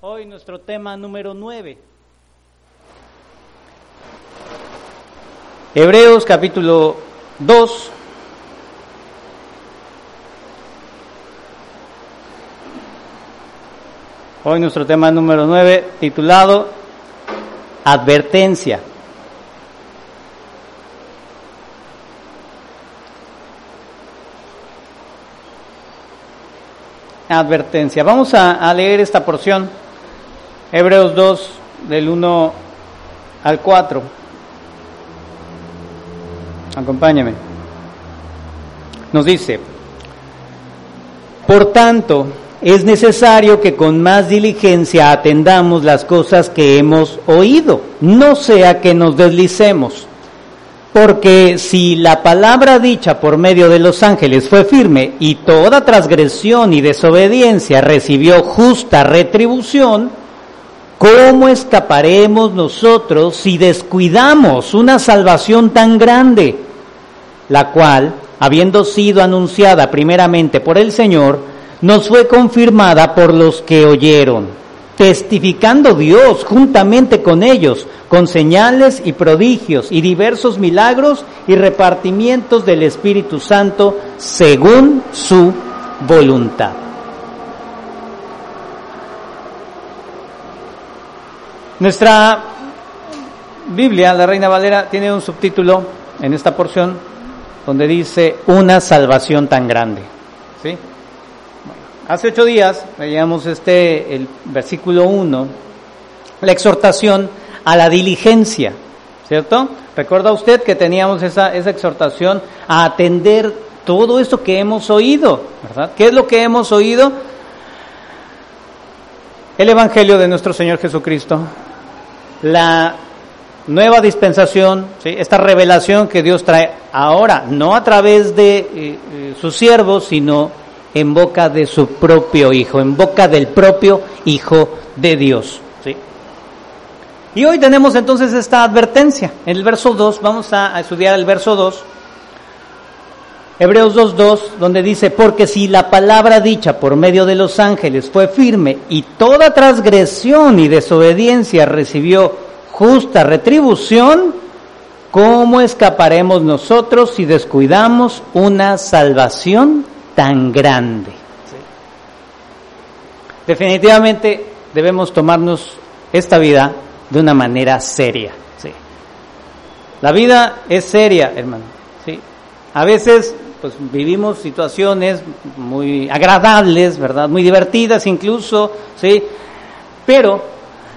Hoy nuestro tema número 9. Hebreos capítulo 2. Hoy nuestro tema número 9 titulado Advertencia. Advertencia. Vamos a, a leer esta porción. Hebreos 2, del 1 al 4. Acompáñame. Nos dice, por tanto, es necesario que con más diligencia atendamos las cosas que hemos oído, no sea que nos deslicemos. Porque si la palabra dicha por medio de los ángeles fue firme y toda transgresión y desobediencia recibió justa retribución, ¿Cómo escaparemos nosotros si descuidamos una salvación tan grande, la cual, habiendo sido anunciada primeramente por el Señor, nos fue confirmada por los que oyeron, testificando Dios juntamente con ellos, con señales y prodigios y diversos milagros y repartimientos del Espíritu Santo según su voluntad. Nuestra Biblia, la Reina Valera, tiene un subtítulo en esta porción donde dice una salvación tan grande. ¿Sí? hace ocho días veíamos este, el versículo 1, la exhortación a la diligencia, ¿cierto? ¿Recuerda usted que teníamos esa, esa exhortación a atender todo esto que hemos oído, ¿verdad? ¿Qué es lo que hemos oído? El Evangelio de nuestro Señor Jesucristo, la nueva dispensación, esta revelación que Dios trae ahora, no a través de eh, eh, sus siervos, sino en boca de su propio Hijo, en boca del propio Hijo de Dios. Y hoy tenemos entonces esta advertencia. En el verso 2, vamos a, estudiar el verso 2, Hebreos 2.2, donde dice, porque si la palabra dicha por medio de los ángeles fue firme y toda transgresión y desobediencia recibió justa retribución, ¿cómo escaparemos nosotros si descuidamos una salvación tan grande? Definitivamente debemos tomarnos esta vida de una manera seria. La vida es seria, hermano. ¿sí? A veces pues vivimos situaciones muy agradables, ¿verdad? Muy divertidas incluso, ¿sí? Pero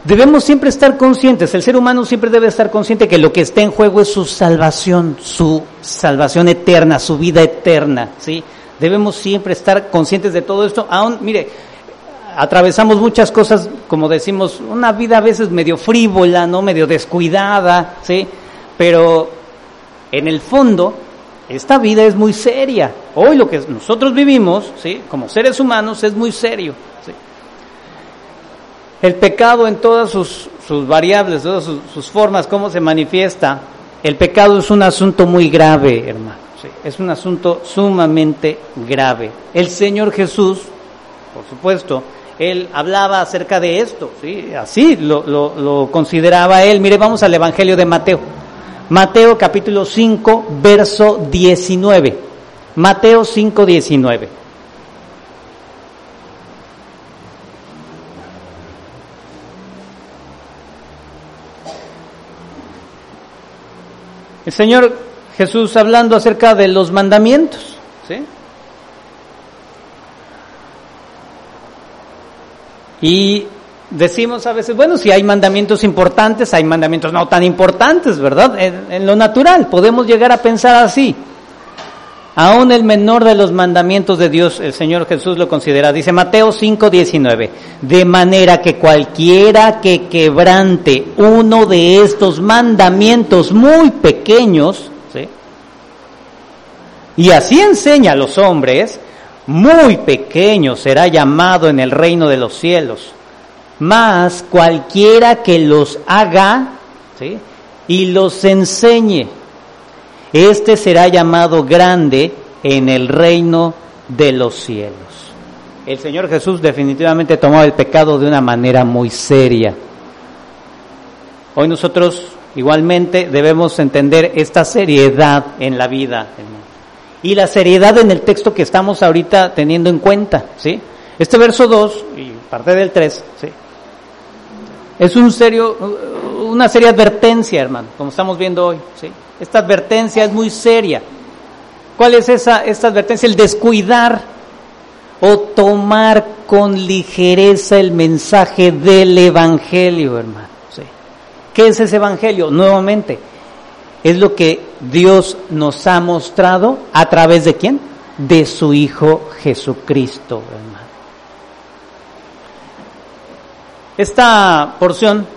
debemos siempre estar conscientes, el ser humano siempre debe estar consciente que lo que está en juego es su salvación, su salvación eterna, su vida eterna, ¿sí? Debemos siempre estar conscientes de todo esto, aún, mire, atravesamos muchas cosas, como decimos, una vida a veces medio frívola, ¿no? Medio descuidada, ¿sí? Pero en el fondo esta vida es muy seria. Hoy lo que nosotros vivimos, ¿sí? como seres humanos, es muy serio. El pecado en todas sus, variables, todas sus, formas, cómo se manifiesta, el pecado es un asunto muy grave, hermano. Es un asunto sumamente grave. El Señor Jesús, por supuesto, él hablaba acerca de esto, ¿sí? así lo consideraba él. Mire, vamos al Evangelio de Mateo. Mateo capítulo 5, verso 19. Mateo 5, 19. El Señor Jesús hablando acerca de los mandamientos, ¿sí? Y decimos a veces, bueno, si hay mandamientos importantes, hay mandamientos no tan importantes, ¿verdad? En, lo natural, podemos llegar a pensar así. Aún el menor de los mandamientos de Dios, el Señor Jesús lo considera. Dice Mateo 5, 19. De manera que cualquiera que quebrante uno de estos mandamientos muy pequeños, ¿sí? y así enseña a los hombres, muy pequeño será llamado en el reino de los cielos más cualquiera que los haga y los enseñe. Este será llamado grande en el reino de los cielos. el Señor Jesús definitivamente tomó el pecado de una manera muy seria. Hoy nosotros igualmente debemos entender esta seriedad en la vida y la seriedad en el texto que estamos ahorita teniendo en cuenta, ¿sí? Este verso 2 y parte del 3, ¿sí? Es una seria advertencia, hermano, como estamos viendo hoy, ¿sí? Esta advertencia es muy seria. ¿Cuál es esa esta advertencia? El descuidar o tomar con ligereza el mensaje del evangelio, hermano. ¿Qué es ese evangelio? Nuevamente, es lo que Dios nos ha mostrado a través de quién? De su Hijo Jesucristo, hermano. Esta porción,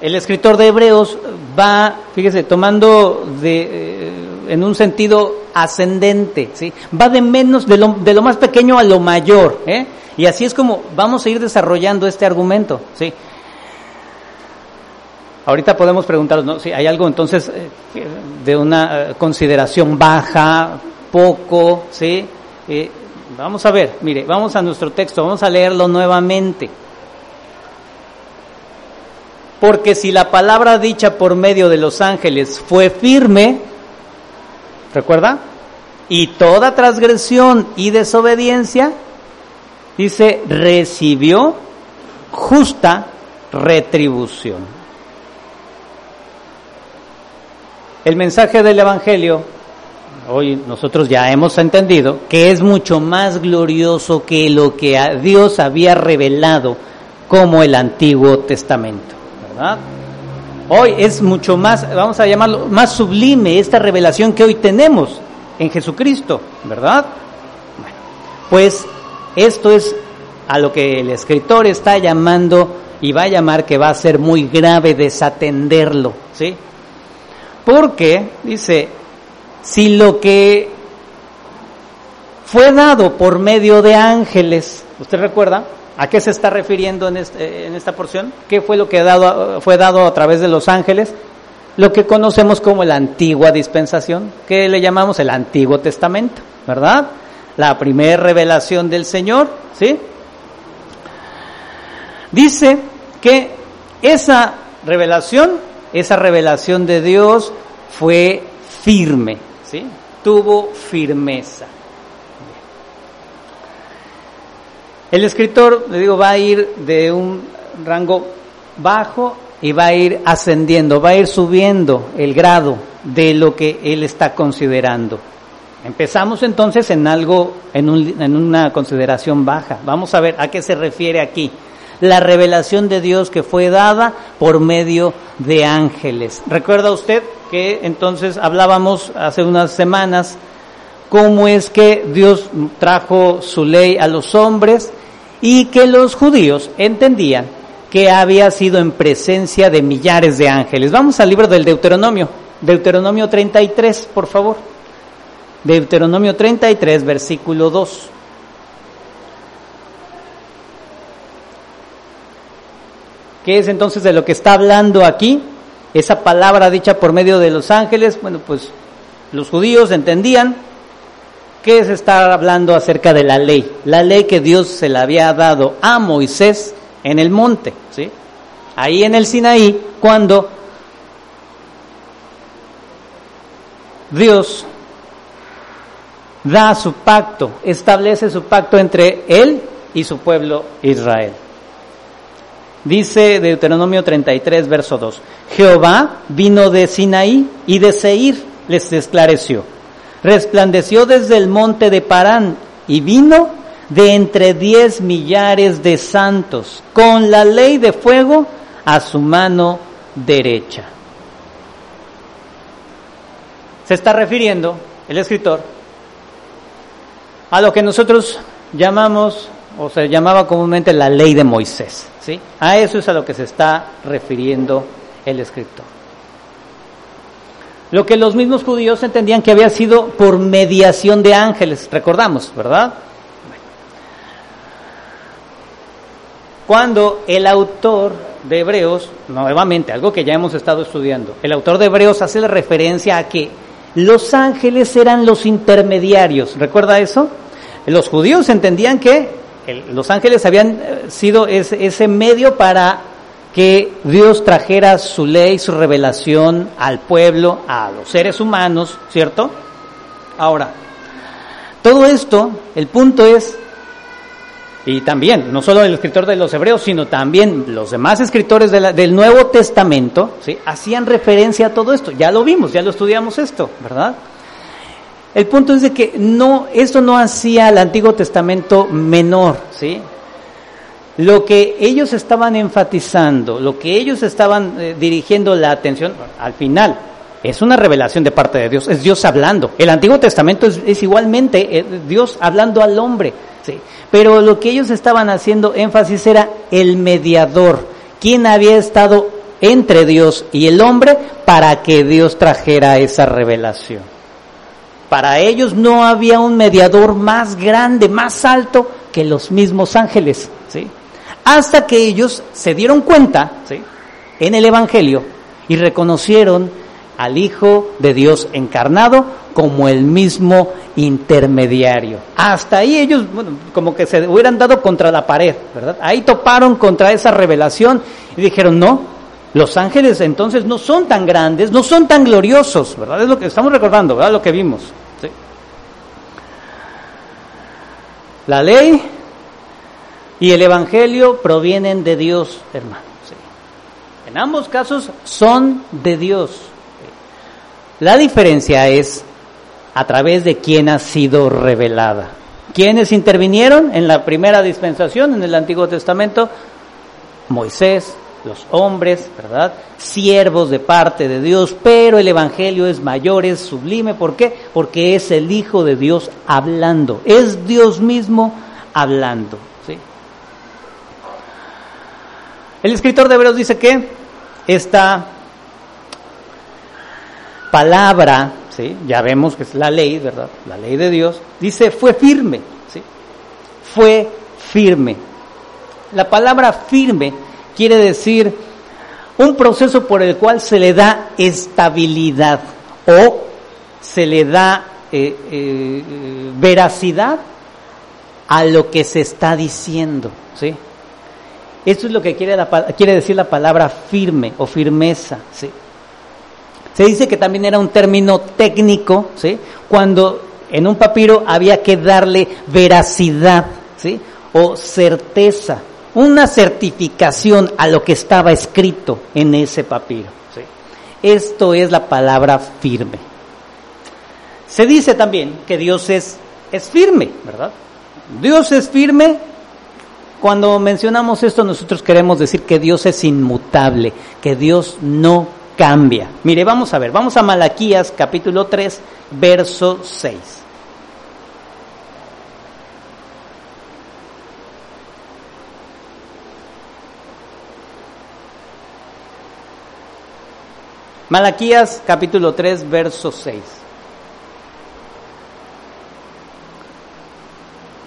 el escritor de Hebreos va, fíjese, tomando de, eh, en un sentido ascendente, ¿sí? va de menos, de lo, de lo más pequeño a lo mayor, ¿eh? y así es como vamos a ir desarrollando este argumento. ¿sí? Ahorita podemos preguntarnos, ¿no? si hay algo entonces eh, de una eh, consideración baja, poco, ¿sí? Vamos a ver, mire, vamos a nuestro texto, vamos a leerlo nuevamente. Porque si la palabra dicha por medio de los ángeles fue firme, ¿recuerda? Y toda transgresión y desobediencia, dice, recibió justa retribución. El mensaje del Evangelio, hoy nosotros ya hemos entendido, que es mucho más glorioso que lo que Dios había revelado como el Antiguo Testamento, Hoy es mucho más, vamos a llamarlo, más sublime esta revelación que hoy tenemos en Jesucristo, ¿verdad? Bueno, pues esto es a lo que el escritor está llamando y va a llamar que va a ser muy grave desatenderlo, ¿sí? Porque, dice, si lo que fue dado por medio de ángeles, ¿usted recuerda? ¿A qué se está refiriendo en, este, en esta porción? ¿Qué fue lo que fue dado a través de los ángeles? Lo que conocemos como la antigua dispensación, que le llamamos el Antiguo Testamento, ¿verdad? La primera revelación del Señor, ¿sí? Dice que esa revelación esa revelación de Dios fue firme, ¿sí? Tuvo firmeza. El escritor, le digo, va a ir de un rango bajo y va a ir ascendiendo, va a ir subiendo el grado de lo que él está considerando. Empezamos entonces en algo, en, un, en una consideración baja. Vamos a ver a qué se refiere aquí la revelación de Dios que fue dada por medio de ángeles. ¿Recuerda usted que entonces hablábamos hace unas semanas cómo es que Dios trajo su ley a los hombres y que los judíos entendían que había sido en presencia de millares de ángeles. Vamos al libro del Deuteronomio, Deuteronomio 33, por favor. Deuteronomio 33, versículo 2. ¿Qué es entonces de lo que está hablando aquí? Esa palabra dicha por medio de los ángeles, bueno, pues los judíos entendían que se está hablando acerca de la ley, la ley que Dios se le había dado a Moisés en el monte, ¿sí? Ahí en el Sinaí, cuando Dios da su pacto, establece su pacto entre él y su pueblo Israel. Dice Deuteronomio 33, verso 2, Jehová vino de Sinaí y de Seir les esclareció. Resplandeció desde el monte de Parán y vino de entre diez millares de santos, con la ley de fuego a su mano derecha. Se está refiriendo el escritor a lo que nosotros llamamos o se llamaba comúnmente la ley de Moisés. ¿sí? A eso es a lo que se está refiriendo el escritor. Lo que los mismos judíos entendían que había sido por mediación de ángeles, recordamos, ¿verdad? Cuando el autor de Hebreos, nuevamente, algo que ya hemos estado estudiando, el autor de Hebreos hace la referencia a que los ángeles eran los intermediarios, ¿recuerda eso? Los judíos entendían que los ángeles habían eh, sido ese, ese medio para que Dios trajera su ley, su revelación al pueblo, a los seres humanos, ¿cierto? Ahora, todo esto, el punto es, y también, no solo el escritor de los hebreos, sino también los demás escritores del Nuevo Testamento, ¿sí? hacían referencia a todo esto. Ya lo vimos, ya lo estudiamos esto, ¿verdad? El punto es de que no, esto no hacía el Antiguo Testamento menor, ¿sí? Lo que ellos estaban enfatizando, lo que ellos estaban eh, dirigiendo la atención, al final, es una revelación de parte de Dios, es Dios hablando. El Antiguo Testamento es, igualmente eh, Dios hablando al hombre, ¿sí? pero lo que ellos estaban haciendo énfasis era el mediador, quien había estado entre Dios y el hombre para que Dios trajera esa revelación. Para ellos no había un mediador más grande, más alto que los mismos ángeles. Hasta que ellos se dieron cuenta, ¿sí? En el Evangelio y reconocieron al Hijo de Dios encarnado como el mismo intermediario. Hasta ahí ellos, bueno, como que se hubieran dado contra la pared, ¿verdad? Ahí toparon contra esa revelación y dijeron, no, los ángeles entonces no son tan grandes, no son tan gloriosos, ¿verdad? Es lo que estamos recordando, ¿verdad? Lo que vimos. La ley y el Evangelio provienen de Dios, hermano. En ambos casos son de Dios. La diferencia es a través de quién ha sido revelada. ¿Quiénes intervinieron en la primera dispensación en el Antiguo Testamento? Moisés, los hombres, ¿verdad? Siervos de parte de Dios, pero el Evangelio es mayor, es sublime. ¿Por qué? Porque es el Hijo de Dios hablando, es Dios mismo hablando. ¿sí? El escritor de Hebreos dice que esta palabra, ¿sí? ya vemos que es la ley, ¿verdad? La ley de Dios, dice fue firme, ¿sí? fue firme. La palabra firme quiere decir un proceso por el cual se le da estabilidad o se le da eh, eh, veracidad a lo que se está diciendo, ¿sí? Esto es lo que quiere, quiere decir la palabra firme o firmeza, ¿sí? Se dice que también era un término técnico, ¿sí? Cuando en un papiro había que darle veracidad, ¿sí? O certeza, una certificación a lo que estaba escrito en ese papiro. ¿sí? Esto es la palabra firme. Se dice también que Dios es, es firme, ¿verdad? Dios es firme. Cuando mencionamos esto, nosotros queremos decir que Dios es inmutable, que Dios no cambia. Mire, vamos a ver, vamos a Malaquías capítulo 3, verso 6. Malaquías capítulo 3, verso 6.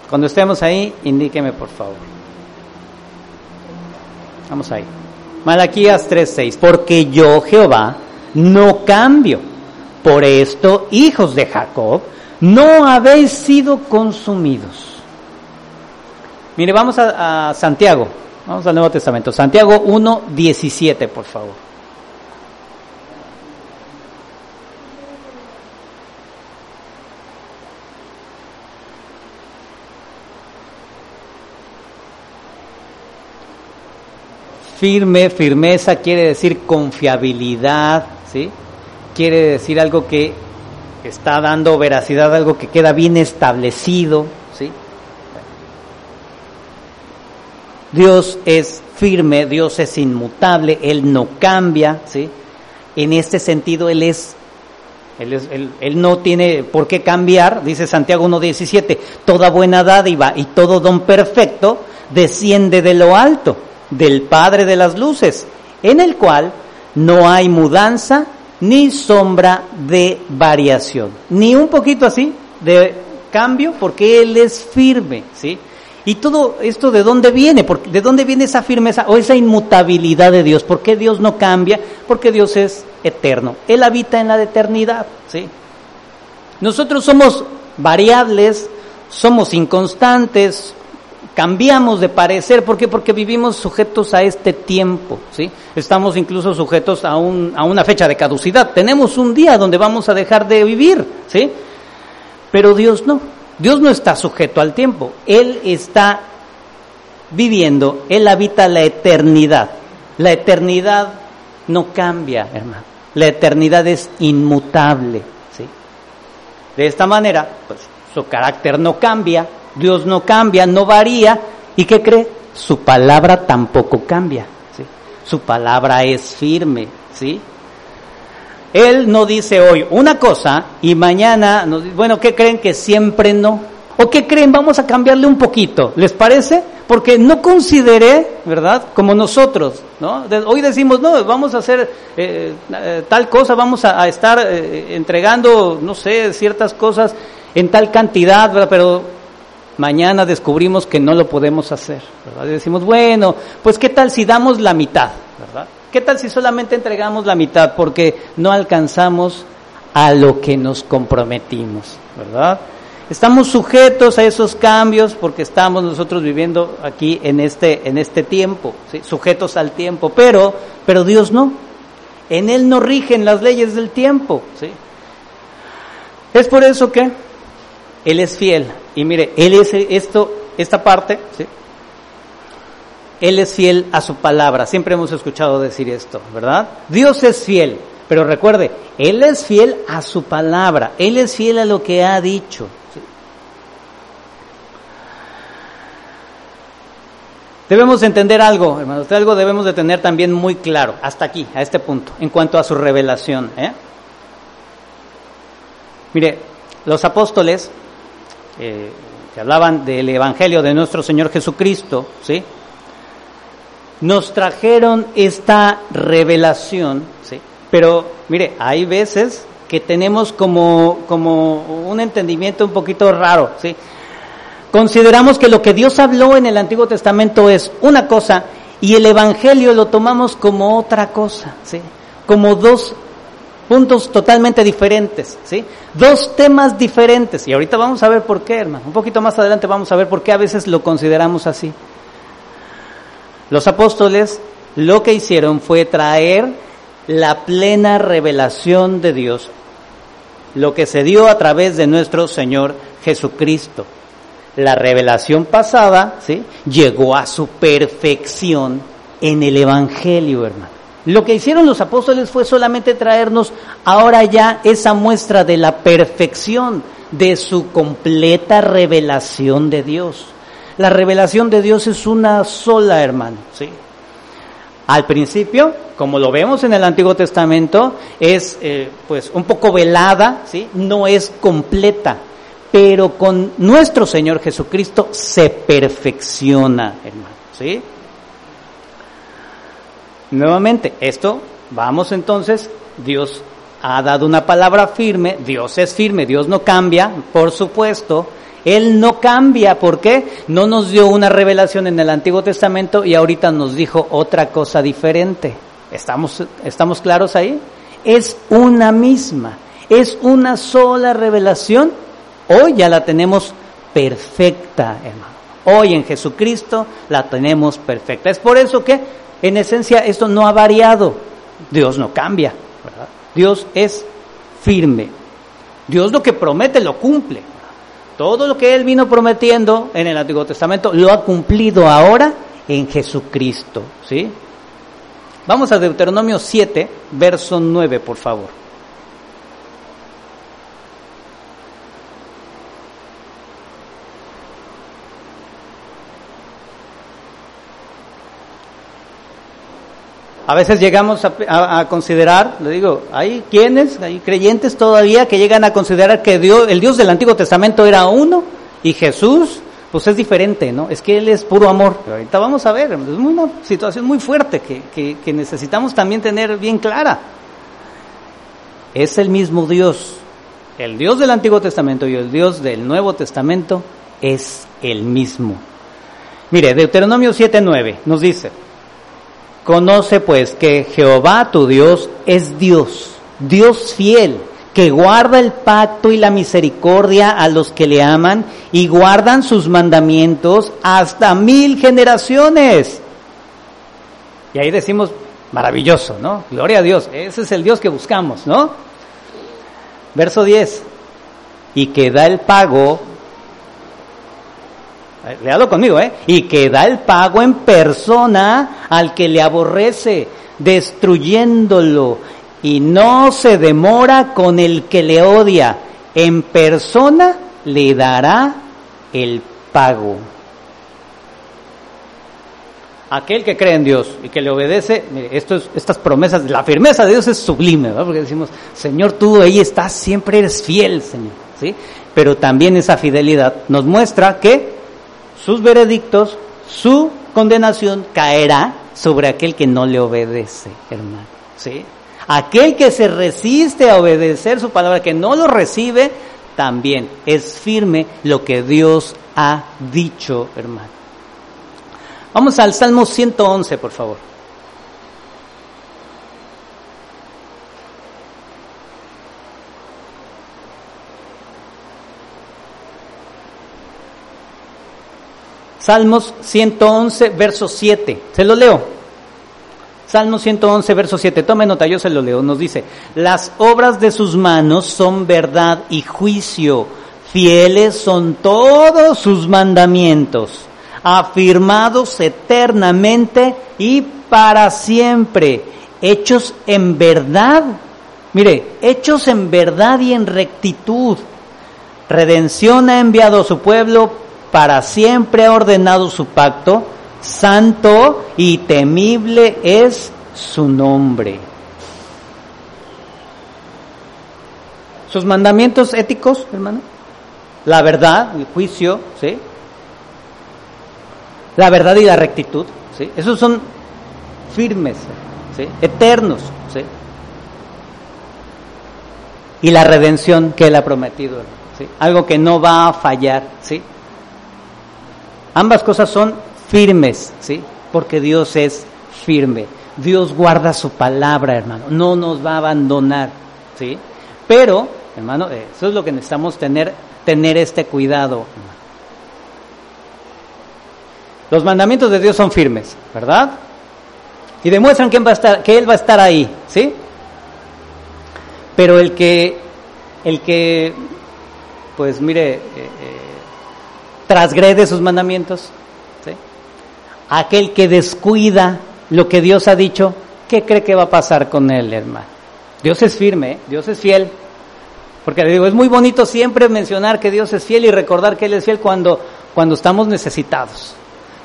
Cuando estemos ahí, indíqueme por favor. Vamos ahí. Malaquías 3:6, porque yo Jehová no cambio. Por esto, hijos de Jacob, no habéis sido consumidos. Mire, vamos a, a Santiago, vamos al Nuevo Testamento. Santiago 1:17, por favor. Firme, firmeza quiere decir confiabilidad, ¿sí? Quiere decir algo que está dando veracidad, algo que queda bien establecido, ¿sí? Dios es firme, Dios es inmutable, Él no cambia, ¿sí? En este sentido, Él es él, él, no tiene por qué cambiar, dice Santiago 1.17, toda buena dádiva y todo don perfecto desciende de lo alto del Padre de las Luces, en el cual no hay mudanza ni sombra de variación, ni un poquito así de cambio, porque Él es firme, ¿sí? Y todo esto de dónde viene, de dónde viene esa firmeza o esa inmutabilidad de Dios, ¿por qué Dios no cambia? Porque Dios es eterno, Él habita en la eternidad, ¿sí? Nosotros somos variables, somos inconstantes, cambiamos de parecer, ¿por qué? Porque vivimos sujetos a este tiempo, ¿sí? Estamos incluso sujetos a, un, a una fecha de caducidad. Tenemos un día donde vamos a dejar de vivir, ¿sí? Pero Dios no. Dios no está sujeto al tiempo. Él está viviendo, Él habita la eternidad. La eternidad no cambia, hermano. La eternidad es inmutable, ¿sí? De esta manera, pues su carácter no cambia, Dios no cambia, no varía. ¿Y qué cree? Su palabra tampoco cambia. ¿sí? Su palabra es firme. ¿sí? Él no dice hoy una cosa y mañana, bueno, ¿qué creen que siempre no? ¿O qué creen? Vamos a cambiarle un poquito. ¿Les parece? Porque no consideré, ¿verdad? Como nosotros, ¿no? hoy decimos, no, vamos a hacer eh, eh, tal cosa, vamos a, estar eh, entregando, no sé, ciertas cosas en tal cantidad, ¿verdad? Pero mañana descubrimos que no lo podemos hacer, ¿verdad? Y decimos, bueno, pues qué tal si damos la mitad, ¿verdad? ¿Qué tal si solamente entregamos la mitad porque no alcanzamos a lo que nos comprometimos, ¿verdad? Estamos sujetos a esos cambios porque estamos nosotros viviendo aquí en este, en este tiempo, sujetos al tiempo, pero, pero Dios no. En Él no rigen las leyes del tiempo. ¿sí? Es por eso que Él es fiel. Y mire, Él es esto, esta parte, ¿sí? Él es fiel a su palabra. Siempre hemos escuchado decir esto, ¿verdad? Dios es fiel. Pero recuerde, Él es fiel a su palabra. Él es fiel a lo que ha dicho. Debemos entender algo, hermanos, algo debemos de tener también muy claro, hasta aquí, a este punto, en cuanto a su revelación. ¿eh? Mire, los apóstoles eh, que hablaban del Evangelio de nuestro Señor Jesucristo, ¿sí? Nos trajeron esta revelación, ¿sí? Pero, mire, hay veces que tenemos como, como un entendimiento un poquito raro, ¿sí? Consideramos que lo que Dios habló en el Antiguo Testamento es una cosa y el Evangelio lo tomamos como otra cosa, ¿sí? Como dos puntos totalmente diferentes, ¿sí? Dos temas diferentes. Y ahorita vamos a ver por qué, hermano. Un poquito más adelante vamos a ver por qué a veces lo consideramos así. Los apóstoles lo que hicieron fue traer la plena revelación de Dios, lo que se dio a través de nuestro Señor Jesucristo. La revelación pasada, ¿sí? Llegó a su perfección en el Evangelio, hermano. Lo que hicieron los apóstoles fue solamente traernos ahora ya esa muestra de la perfección, de su completa revelación de Dios. La revelación de Dios es una sola, hermano, ¿sí? Al principio, como lo vemos en el Antiguo Testamento, es eh, pues un poco velada, ¿sí? No es completa, pero con nuestro Señor Jesucristo se perfecciona, hermano, ¿sí? Nuevamente, esto, vamos entonces, Dios ha dado una palabra firme, Dios es firme, Dios no cambia, por supuesto, Él no cambia, ¿por qué? No nos dio una revelación en el Antiguo Testamento y ahorita nos dijo otra cosa diferente. ¿Estamos, estamos claros ahí? Es una misma, es una sola revelación, hoy ya la tenemos perfecta, hermano. Hoy en Jesucristo la tenemos perfecta. Es por eso que en esencia esto no ha variado. Dios no cambia. Dios es firme. Dios lo que promete lo cumple. Todo lo que Él vino prometiendo en el Antiguo Testamento lo ha cumplido ahora en Jesucristo. ¿sí? Vamos a Deuteronomio 7, verso 9, por favor. A veces llegamos a, considerar, le digo, hay quienes, hay creyentes todavía que llegan a considerar que el Dios del Antiguo Testamento era uno y Jesús, pues es diferente, ¿no? Es que Él es puro amor. Pero ahorita vamos a ver, es una situación muy fuerte que, que necesitamos también tener bien clara. Es el mismo Dios. El Dios del Antiguo Testamento y el Dios del Nuevo Testamento es el mismo. Mire, Deuteronomio 7:9 nos dice, Conoce pues que Jehová tu Dios es Dios, Dios fiel, que guarda el pacto y la misericordia a los que le aman y guardan sus mandamientos hasta mil generaciones. Y ahí decimos, maravilloso, ¿no? Gloria a Dios, ese es el Dios que buscamos, ¿no? Verso 10, y que da el pago, leado conmigo, ¿eh? Y que da el pago en persona al que le aborrece, destruyéndolo y no se demora con el que le odia. En persona le dará el pago. Aquel que cree en Dios y que le obedece, esto estas promesas, la firmeza de Dios es sublime, ¿verdad? porque decimos, Señor, tú ahí estás, siempre eres fiel, Señor. ¿sí? Pero también esa fidelidad nos muestra que sus veredictos, su condenación caerá sobre aquel que no le obedece, hermano. ¿sí? Aquel que se resiste a obedecer su palabra, que no lo recibe, también es firme lo que Dios ha dicho, hermano. Vamos al Salmo 111, por favor. Salmos 111, verso 7. Se lo leo. Salmo 111, verso 7. Tome nota, yo se lo leo. Nos dice, las obras de sus manos son verdad y juicio. Fieles son todos sus mandamientos, afirmados eternamente y para siempre, hechos en verdad. Mire, hechos en verdad y en rectitud. Redención ha enviado a su pueblo, para siempre ha ordenado su pacto santo y temible es su nombre. Sus mandamientos éticos, hermano, la verdad, el juicio, ¿sí? La verdad y la rectitud, ¿sí? Esos son firmes, ¿sí? Eternos, ¿sí? Y la redención que él ha prometido, ¿sí? Algo que no va a fallar, ¿sí? Ambas cosas son firmes, ¿sí? Porque Dios es firme. Dios guarda su palabra, hermano. No nos va a abandonar, ¿sí? Pero, hermano, eso es lo que necesitamos tener, tener este cuidado. Los mandamientos de Dios son firmes, ¿verdad? Y demuestran que Él va a estar ahí, ¿sí? Pero el que, el que, pues mire, eh, eh, transgrede sus mandamientos, aquel que descuida lo que Dios ha dicho, ¿qué cree que va a pasar con él, hermano? Dios es firme, ¿eh? Dios es fiel. Porque le digo, es muy bonito siempre mencionar que Dios es fiel y recordar que Él es fiel cuando, cuando estamos necesitados.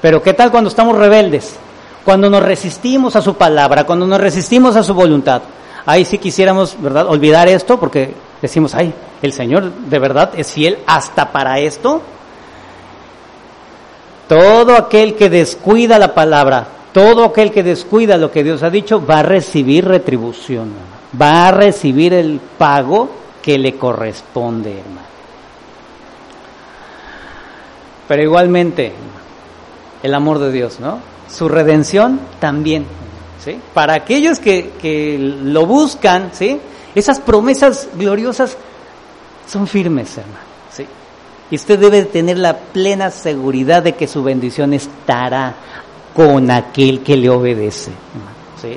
Pero ¿qué tal cuando estamos rebeldes? Cuando nos resistimos a su palabra, cuando nos resistimos a su voluntad. Ahí sí quisiéramos, ¿verdad?, olvidar esto porque decimos, ay, el Señor de verdad es fiel hasta para esto. Todo aquel que descuida la palabra, todo aquel que descuida lo que Dios ha dicho, va a recibir retribución, va a recibir el pago que le corresponde, hermano. Pero igualmente, el amor de Dios, ¿no? Su redención también, ¿sí? Para aquellos que, que lo buscan, ¿sí? Esas promesas gloriosas son firmes, hermano. Y usted debe tener la plena seguridad de que su bendición estará con aquel que le obedece. ¿sí?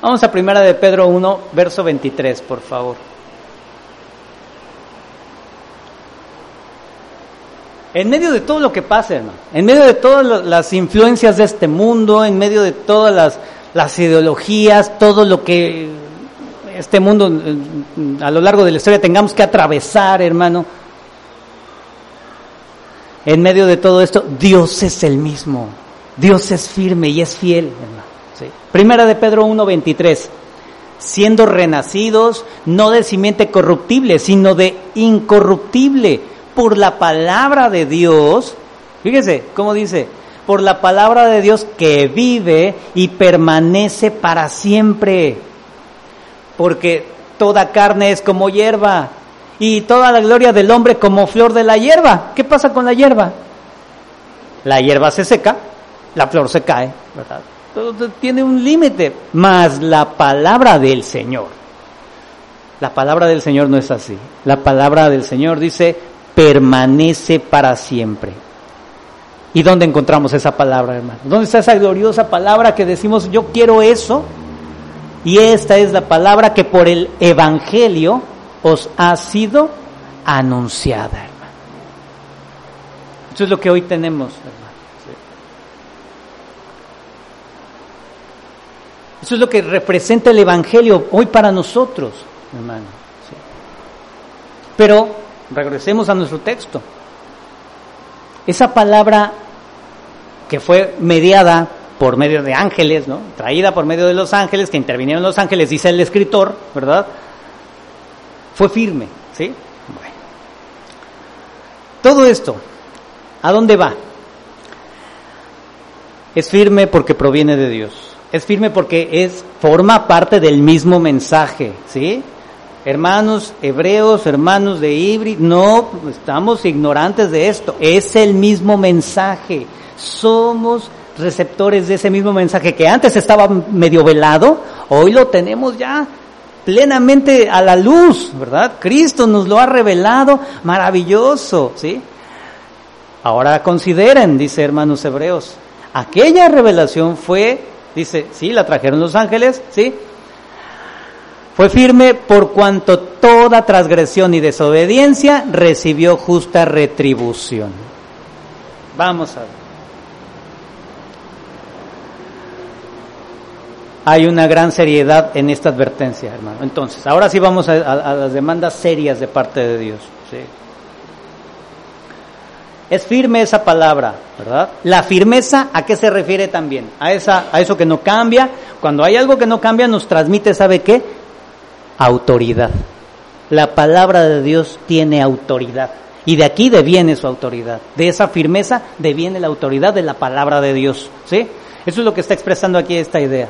Vamos a primera de Pedro 1, verso 23, por favor. En medio de todo lo que pasa, hermano, en medio de todas las influencias de este mundo, en medio de todas las, las ideologías, todo lo que este mundo a lo largo de la historia tengamos que atravesar, hermano, en medio de todo esto, Dios es el mismo. Dios es firme y es fiel. Primera de Pedro 1.23. Siendo renacidos no de simiente corruptible, sino de incorruptible, por la palabra de Dios. Fíjese cómo dice, por la palabra de Dios que vive y permanece para siempre. Porque toda carne es como hierba y toda la gloria del hombre como flor de la hierba. ¿Qué pasa con la hierba? La hierba se seca, la flor se cae, ¿verdad? Todo tiene un límite, más la palabra del Señor. La palabra del Señor no es así. La palabra del Señor dice, permanece para siempre. ¿Y dónde encontramos esa palabra, hermano? ¿Dónde está esa gloriosa palabra que decimos, yo quiero eso? Y esta es la palabra que por el Evangelio os ha sido anunciada, hermano. Eso es lo que hoy tenemos, hermano. Eso es lo que representa el Evangelio hoy para nosotros, hermano. Pero regresemos a nuestro texto. Esa palabra que fue mediada por medio de ángeles, ¿no? Traída por medio de los ángeles, que intervinieron los ángeles, dice el escritor, ¿verdad? Fue firme, ¿sí? Todo esto, ¿a dónde va? Es firme porque proviene de Dios. Es firme porque es forma parte del mismo mensaje, ¿sí? Hermanos hebreos, hermanos de Ibri, no estamos ignorantes de esto. Es el mismo mensaje. Somos receptores de ese mismo mensaje que antes estaba medio velado, hoy lo tenemos ya plenamente a la luz, ¿verdad? Cristo nos lo ha revelado, maravilloso, ¿sí? Ahora consideren, dice hermanos hebreos, aquella revelación fue, dice, sí, la trajeron los ángeles, ¿sí? Fue firme por cuanto toda transgresión y desobediencia recibió justa retribución. Vamos a ver. Hay una gran seriedad en esta advertencia, hermano. Entonces, ahora sí vamos a, las demandas serias de parte de Dios. Es firme esa palabra, ¿verdad? La firmeza, ¿a qué se refiere también? A, esa, a eso que no cambia. Cuando hay algo que no cambia, nos transmite, ¿sabe qué? autoridad. La palabra de Dios tiene autoridad. Y de aquí deviene su autoridad. De esa firmeza deviene la autoridad de la palabra de Dios. ¿Sí? Eso es lo que está expresando aquí esta idea.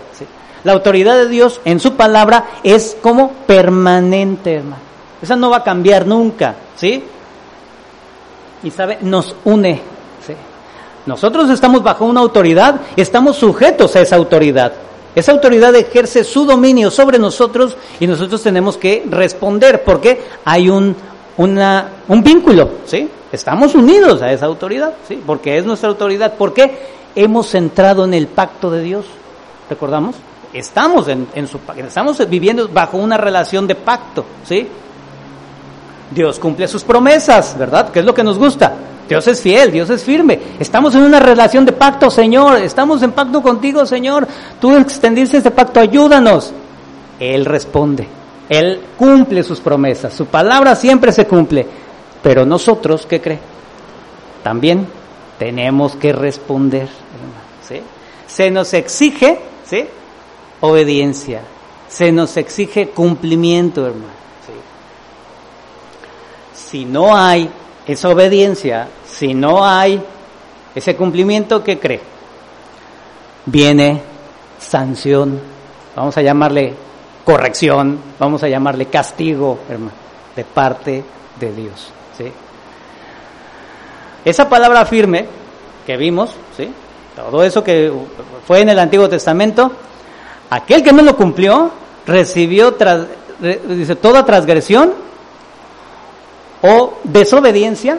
La autoridad de Dios en su palabra es como permanente, hermano. Esa no va a cambiar nunca. ¿Sí? Y sabe, nos une. ¿sí? Nosotros estamos bajo una autoridad, estamos sujetos a esa autoridad. Esa autoridad ejerce su dominio sobre nosotros y nosotros tenemos que responder porque hay un, un vínculo, ¿sí? Estamos unidos a esa autoridad, ¿sí? Porque es nuestra autoridad. porque Hemos entrado en el pacto de Dios, ¿recordamos? Estamos, en, estamos viviendo bajo una relación de pacto, ¿sí? Dios cumple sus promesas, ¿verdad? ¿Qué es lo que nos gusta? Dios es fiel, Dios es firme. Estamos en una relación de pacto, Señor. Estamos en pacto contigo, Señor. Tú extendiste ese pacto, ayúdanos. Él responde. Él cumple sus promesas. Su palabra siempre se cumple. Pero nosotros, ¿qué cree? También tenemos que responder. ¿sí? Se nos exige, ¿sí? Obediencia. Se nos exige cumplimiento, hermano. Si no hay esa obediencia, si no hay ese cumplimiento, ¿qué cree? Viene sanción, vamos a llamarle corrección, vamos a llamarle castigo, hermano, de parte de Dios. ¿sí? Esa palabra firme que vimos, ¿sí? todo eso que fue en el Antiguo Testamento, aquel que no lo cumplió recibió dice, toda transgresión o desobediencia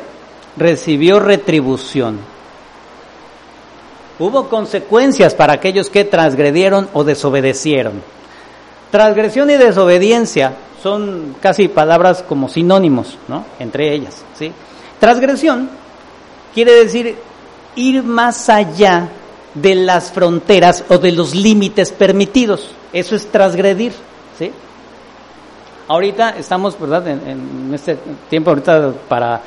recibió retribución. Hubo consecuencias para aquellos que transgredieron o desobedecieron. Transgresión y desobediencia son casi palabras como sinónimos, ¿no? Entre ellas, ¿sí? Transgresión quiere decir ir más allá de las fronteras o de los límites permitidos. Eso es transgredir, ¿sí? Ahorita estamos, ¿verdad? En, este tiempo ahorita para,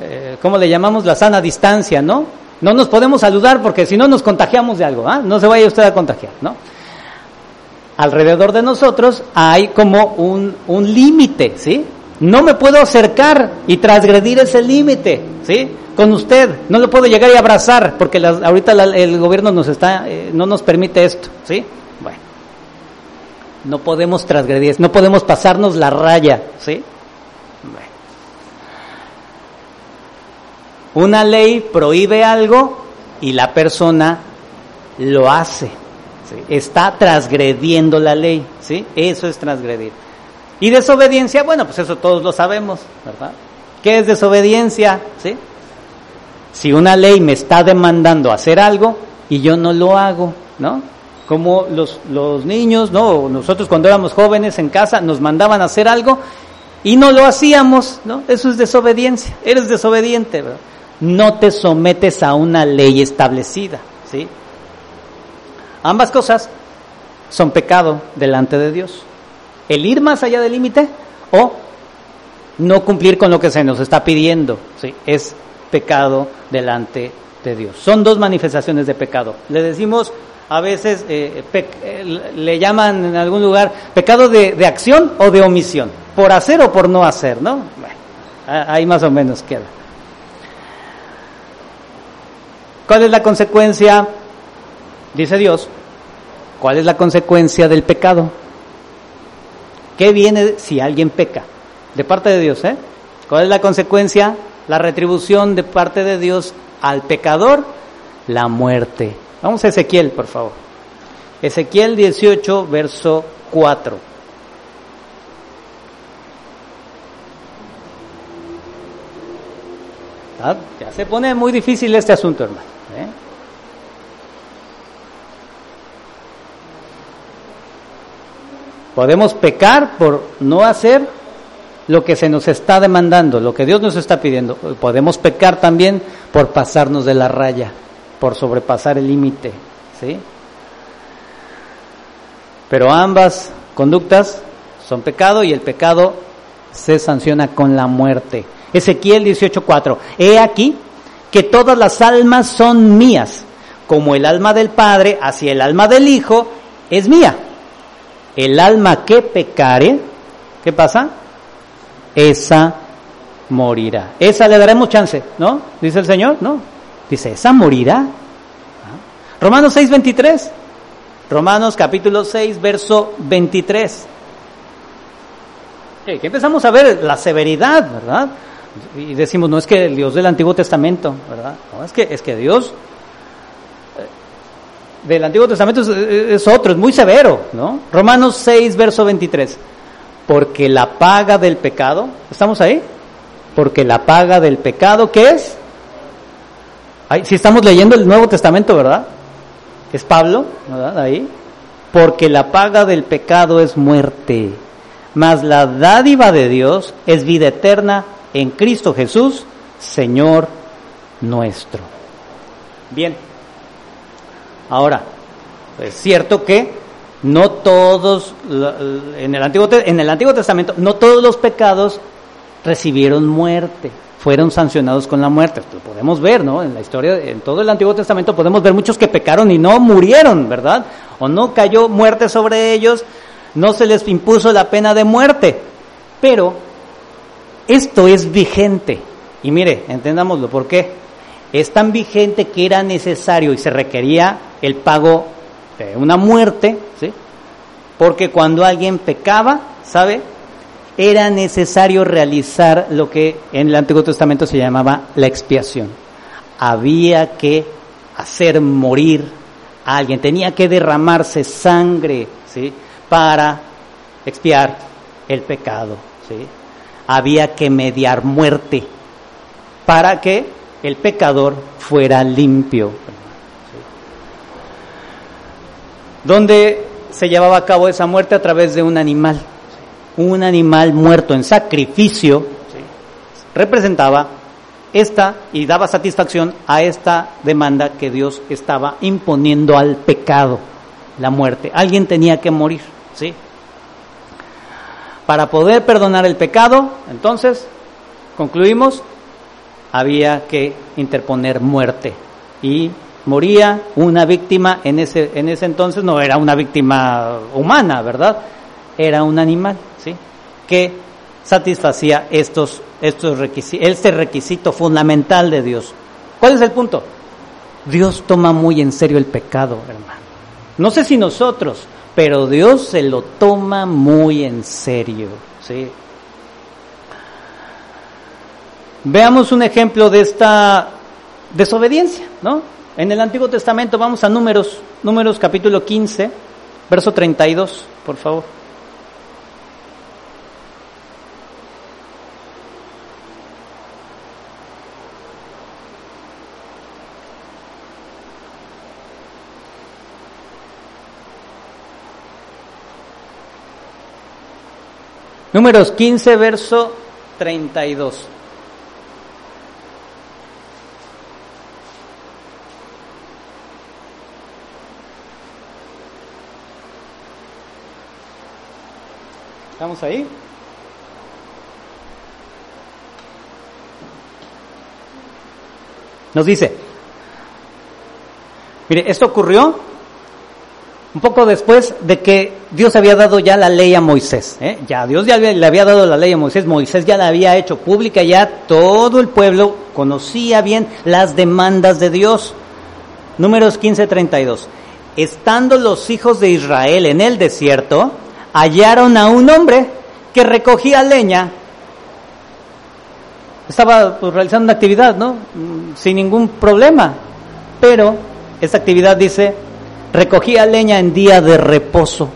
eh, ¿cómo le llamamos? La sana distancia, ¿no? No nos podemos saludar porque si no nos contagiamos de algo, ¿ah? No se vaya usted a contagiar, ¿no? Alrededor de nosotros hay como un, un límite, ¿sí? No me puedo acercar y transgredir ese límite, ¿sí? Con usted, no lo puedo llegar y abrazar porque ahorita el gobierno nos está, eh, no nos permite esto, ¿sí? No podemos transgredir, no podemos pasarnos la raya, ¿sí? Una ley prohíbe algo y la persona lo hace. Está transgrediendo la ley, ¿sí? Eso es transgredir. Y desobediencia, bueno, pues eso todos lo sabemos, ¿verdad? ¿Qué es desobediencia? ¿Sí? Si una ley me está demandando hacer algo y yo no lo hago, ¿no? Como los, los niños, ¿no? Nosotros cuando éramos jóvenes en casa nos mandaban a hacer algo y no lo hacíamos, ¿no? Eso es desobediencia. Eres desobediente, ¿verdad? No te sometes a una ley establecida, ¿sí? Ambas cosas son pecado delante de Dios. El ir más allá del límite o no cumplir con lo que se nos está pidiendo, ¿sí? Es pecado delante de Dios. Son dos manifestaciones de pecado. Le decimos a veces, eh, eh, le llaman en algún lugar pecado de, de, acción o de omisión, por hacer o por no hacer, ¿no? Bueno, ahí más o menos queda. ¿Cuál es la consecuencia? Dice Dios, ¿cuál es la consecuencia del pecado? ¿Qué viene si alguien peca? De parte de Dios, ¿eh? ¿Cuál es la consecuencia? La retribución de parte de Dios al pecador, la muerte. Vamos a Ezequiel, por favor. Ezequiel 18, verso 4. Ah, ya se pone muy difícil este asunto, hermano. ¿eh? Podemos pecar por no hacer lo que se nos está demandando, lo que Dios nos está pidiendo. Podemos pecar también por pasarnos de la raya, por sobrepasar el límite, ¿sí? Pero ambas conductas son pecado y el pecado se sanciona con la muerte. Ezequiel 18:4. He aquí que todas las almas son mías, como el alma del Padre hacia el alma del Hijo es mía. El alma que pecare, ¿qué pasa? Esa morirá. Esa le daremos chance, ¿no? Dice el Señor, ¿no? Dice, esa morirá. ¿Ah? Romanos 6, 23. Romanos capítulo 6, verso 23. Que empezamos a ver la severidad, ¿verdad? y decimos, no es que el Dios del Antiguo Testamento, ¿verdad? No, es que, es que Dios eh, del Antiguo Testamento es, otro, es muy severo, ¿no? Romanos 6, verso 23. Porque la paga del pecado, ¿estamos ahí? Porque la paga del pecado, ¿qué es? si estamos leyendo el Nuevo Testamento, ¿verdad? Es Pablo, ¿verdad? Ahí. Porque la paga del pecado es muerte, mas la dádiva de Dios es vida eterna en Cristo Jesús, Señor nuestro. Bien, ahora, es cierto que no todos, en el, Antiguo, en el Antiguo Testamento, no todos los pecados recibieron muerte, fueron sancionados con la muerte. Lo podemos ver, ¿no? En la historia, en todo el Antiguo Testamento podemos ver muchos que pecaron y no murieron, ¿verdad? O no cayó muerte sobre ellos, no se les impuso la pena de muerte. Pero esto es vigente. Y mire, entendámoslo, ¿por qué? Es tan vigente que era necesario y se requería el pago de una muerte, ¿sí? Porque cuando alguien pecaba, ¿sabe? Era necesario realizar lo que en el Antiguo Testamento se llamaba la expiación. Había que hacer morir a alguien, tenía que derramarse sangre, ¿sí? Para expiar el pecado, ¿sí? había que mediar muerte para que el pecador fuera limpio. ¿Dónde se llevaba a cabo esa muerte? A través de un animal. Un animal muerto en sacrificio representaba esta y daba satisfacción a esta demanda que Dios estaba imponiendo al pecado, la muerte. Alguien tenía que morir, ¿sí? Para poder perdonar el pecado, entonces, concluimos, había que interponer muerte. Y moría una víctima en ese, en ese entonces, no era una víctima humana, ¿verdad? Era un animal, ¿sí? Que satisfacía estos, estos requisitos, este requisito fundamental de Dios. ¿Cuál es el punto? Dios toma muy en serio el pecado, hermano. No sé si nosotros, pero Dios se lo toma muy en serio, ¿sí? Veamos un ejemplo de esta desobediencia, ¿no? En el Antiguo Testamento vamos a Números, Números capítulo 15, verso 32, por favor. Números 15, verso 32. ¿Estamos ahí? Nos dice, mire, esto ocurrió un poco después de que Dios había dado ya la ley a Moisés. ¿eh? Ya Dios ya le había dado la ley a Moisés, Moisés ya la había hecho pública, ya todo el pueblo conocía bien las demandas de Dios. Números 15:32. Estando los hijos de Israel en el desierto, hallaron a un hombre que recogía leña. Estaba pues, realizando una actividad, ¿no? Sin ningún problema. Pero esta actividad dice, recogía leña en día de reposo.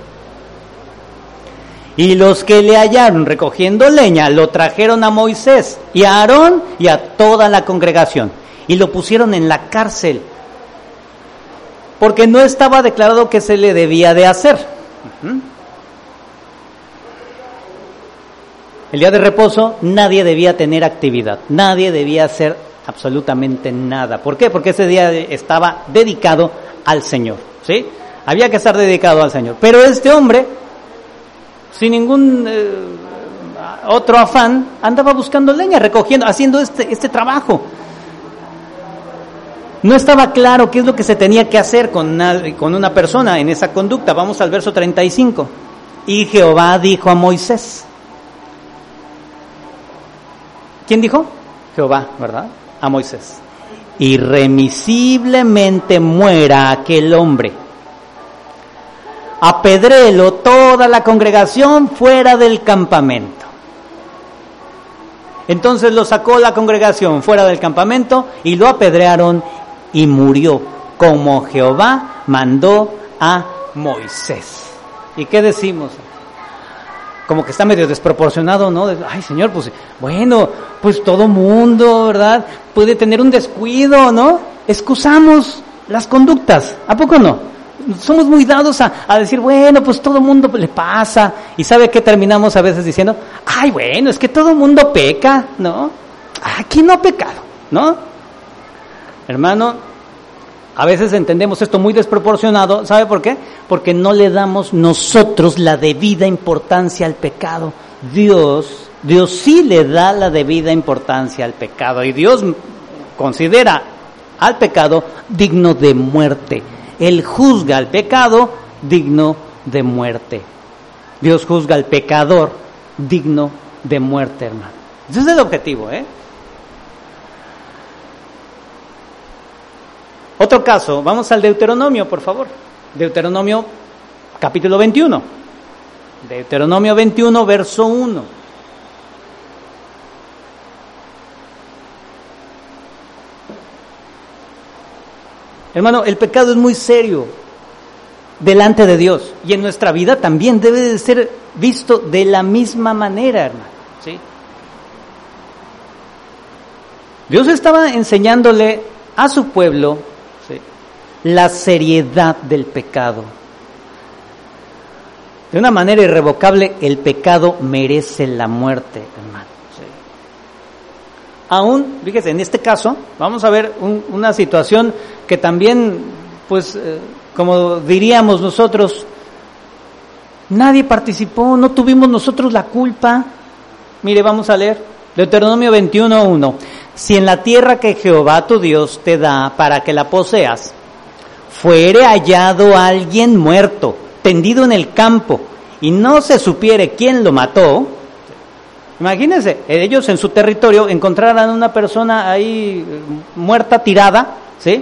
Y los que le hallaron recogiendo leña lo trajeron a Moisés y a Aarón y a toda la congregación y lo pusieron en la cárcel porque no estaba declarado que se le debía de hacer. El día de reposo nadie debía tener actividad, nadie debía hacer absolutamente nada. ¿Por qué? Porque ese día estaba dedicado al Señor. ¿sí? Había que estar dedicado al Señor. Pero este hombre, sin ningún eh, otro afán, andaba buscando leña, recogiendo, haciendo este, este trabajo. No estaba claro qué es lo que se tenía que hacer con una, con una persona en esa conducta. Vamos al verso 35. Y Jehová dijo a Moisés. ¿Quién dijo? Jehová, ¿verdad? A Moisés irremisiblemente muera aquel hombre. Apedrelo toda la congregación fuera del campamento. Entonces lo sacó la congregación fuera del campamento y lo apedrearon y murió, como Jehová mandó a Moisés. ¿Y qué decimos? Como que está medio desproporcionado, ¿no? Ay, Señor, pues bueno, pues todo mundo, ¿verdad? Puede tener un descuido, ¿no? Excusamos las conductas, ¿a poco no? Somos muy dados a, decir, bueno, pues todo mundo le pasa. ¿Y sabe qué terminamos a veces diciendo? Ay, bueno, es que todo mundo peca, ¿no? Aquí no ha pecado, ¿no? Hermano, a veces entendemos esto muy desproporcionado, ¿sabe por qué? Porque no le damos nosotros la debida importancia al pecado. Dios, Dios sí le da la debida importancia al pecado y Dios considera al pecado digno de muerte. Él juzga al pecado digno de muerte. Dios juzga al pecador digno de muerte, hermano. Ese es el objetivo, ¿eh? Otro caso, vamos al Deuteronomio, por favor. Deuteronomio capítulo 21. Deuteronomio 21, verso 1. Hermano, el pecado es muy serio delante de Dios y en nuestra vida también debe de ser visto de la misma manera, hermano. Dios estaba enseñándole a su pueblo la seriedad del pecado. De una manera irrevocable, el pecado merece la muerte, hermano. Aún, fíjese, en este caso, vamos a ver una situación que también, pues, eh, como diríamos nosotros, nadie participó, no tuvimos nosotros la culpa. Mire, vamos a leer Deuteronomio 21.1. Si en la tierra que Jehová tu Dios te da para que la poseas, fuere hallado alguien muerto, tendido en el campo, y no se supiere quién lo mató, imagínense, ellos en su territorio encontraran una persona ahí eh, muerta, tirada, ¿sí?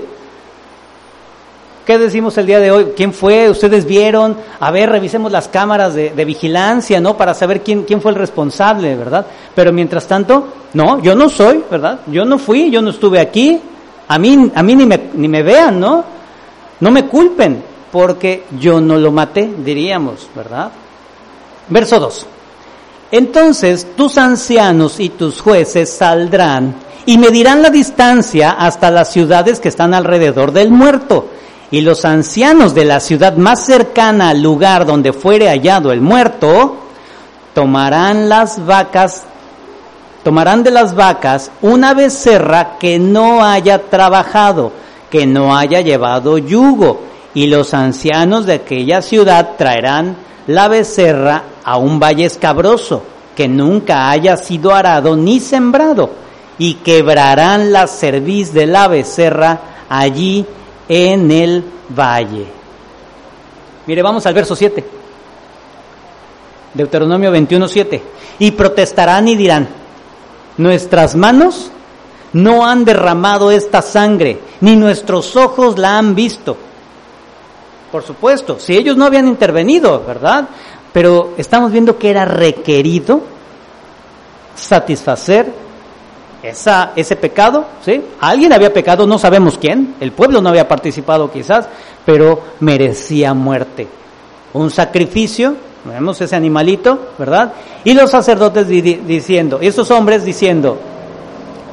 ¿Qué decimos el día de hoy? ¿Quién fue? ¿Ustedes vieron? A ver, revisemos las cámaras de, vigilancia, ¿no? Para saber quién, quién fue el responsable, ¿verdad? Pero mientras tanto, no, yo no soy, ¿verdad? Yo no fui, yo no estuve aquí. A mí, a mí ni me, ni me vean, ¿no? No me culpen porque yo no lo maté, diríamos, ¿verdad? Verso 2. Entonces tus ancianos y tus jueces saldrán y medirán la distancia hasta las ciudades que están alrededor del muerto. Y los ancianos de la ciudad más cercana al lugar donde fuere hallado el muerto tomarán las vacas, tomarán de las vacas una becerra que no haya trabajado, que no haya llevado yugo, y los ancianos de aquella ciudad traerán la becerra a un valle escabroso, que nunca haya sido arado ni sembrado, y quebrarán la cerviz de la becerra allí en el valle. Mire, vamos al verso 7. Deuteronomio 21, 7. Y protestarán y dirán, nuestras manos no han derramado esta sangre, ni nuestros ojos la han visto. Por supuesto, si ellos no habían intervenido, ¿verdad? Pero estamos viendo que era requerido satisfacer esa, ese pecado, ¿sí? Alguien había pecado, no sabemos quién, el pueblo no había participado quizás, pero merecía muerte. Un sacrificio, vemos ese animalito, ¿verdad? Y los sacerdotes diciendo, y esos hombres diciendo,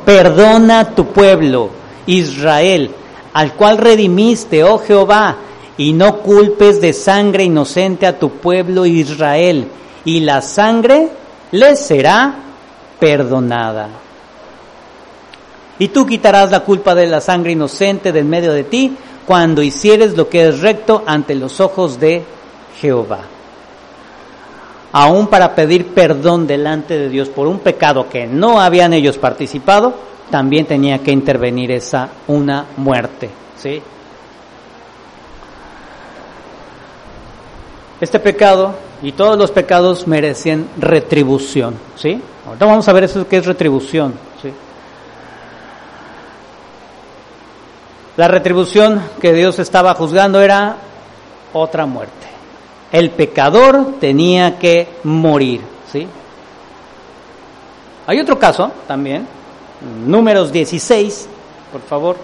perdona tu pueblo, Israel, al cual redimiste, oh Jehová, y no culpes de sangre inocente a tu pueblo Israel, y la sangre le será perdonada. Y tú quitarás la culpa de la sangre inocente del medio de ti cuando hicieres lo que es recto ante los ojos de Jehová. Aún para pedir perdón delante de Dios por un pecado que no habían ellos participado, también tenía que intervenir esa una muerte, ¿sí? Este pecado y todos los pecados merecían retribución, ¿sí? Ahorita vamos a ver eso que es retribución, ¿sí? La retribución que Dios estaba juzgando era otra muerte. El pecador tenía que morir, ¿sí? Hay otro caso también, números 16, por favor.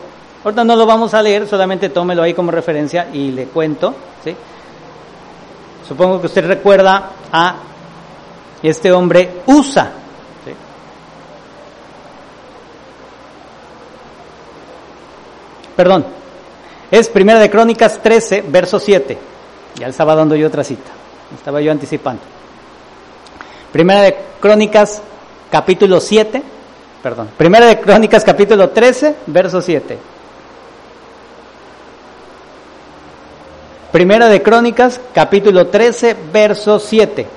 Ahorita no lo vamos a leer, solamente tómelo ahí como referencia y le cuento, ¿sí? Supongo que usted recuerda a este hombre Usa, Perdón, es Primera de Crónicas 13, verso 7. Ya le estaba dando yo otra cita, estaba yo anticipando. Primera de Crónicas capítulo 7, perdón, Primera de Crónicas capítulo 13, verso 7. Primera de Crónicas capítulo 13, verso 7.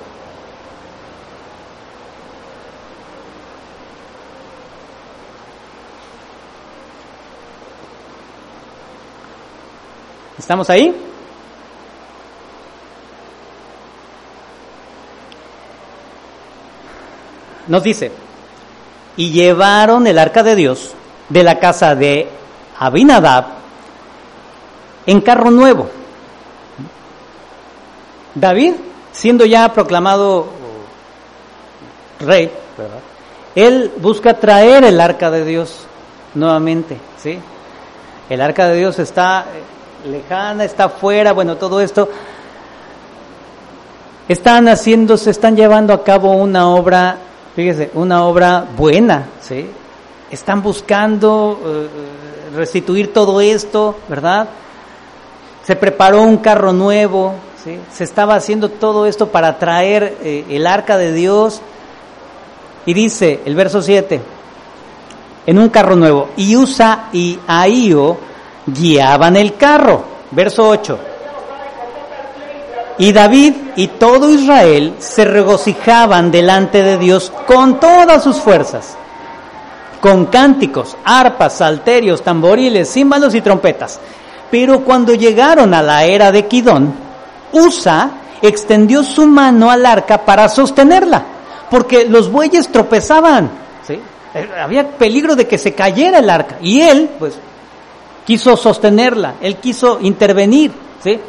¿Estamos ahí? Nos dice, y llevaron el arca de Dios de la casa de Abinadab en carro nuevo. David, siendo ya proclamado rey, él busca traer el arca de Dios nuevamente, ¿sí? El arca de Dios está lejana, está afuera, bueno, todo esto. Están haciendo, se están llevando a cabo una obra, fíjese, una obra buena, ¿sí? Están buscando eh, restituir todo esto, ¿verdad? Se preparó un carro nuevo, ¿sí? Se estaba haciendo todo esto para traer eh, el arca de Dios. Y dice el verso 7, en un carro nuevo, y Usa y Ahío guiaban el carro. Verso 8. Y David y todo Israel se regocijaban delante de Dios con todas sus fuerzas, con cánticos, arpas, salterios, tamboriles, címbalos y trompetas. Pero cuando llegaron a la era de Kidón, Usa extendió su mano al arca para sostenerla, porque los bueyes tropezaban, ¿sí? había peligro de que se cayera el arca, y él, pues, quiso sostenerla, él quiso intervenir, ¿sí?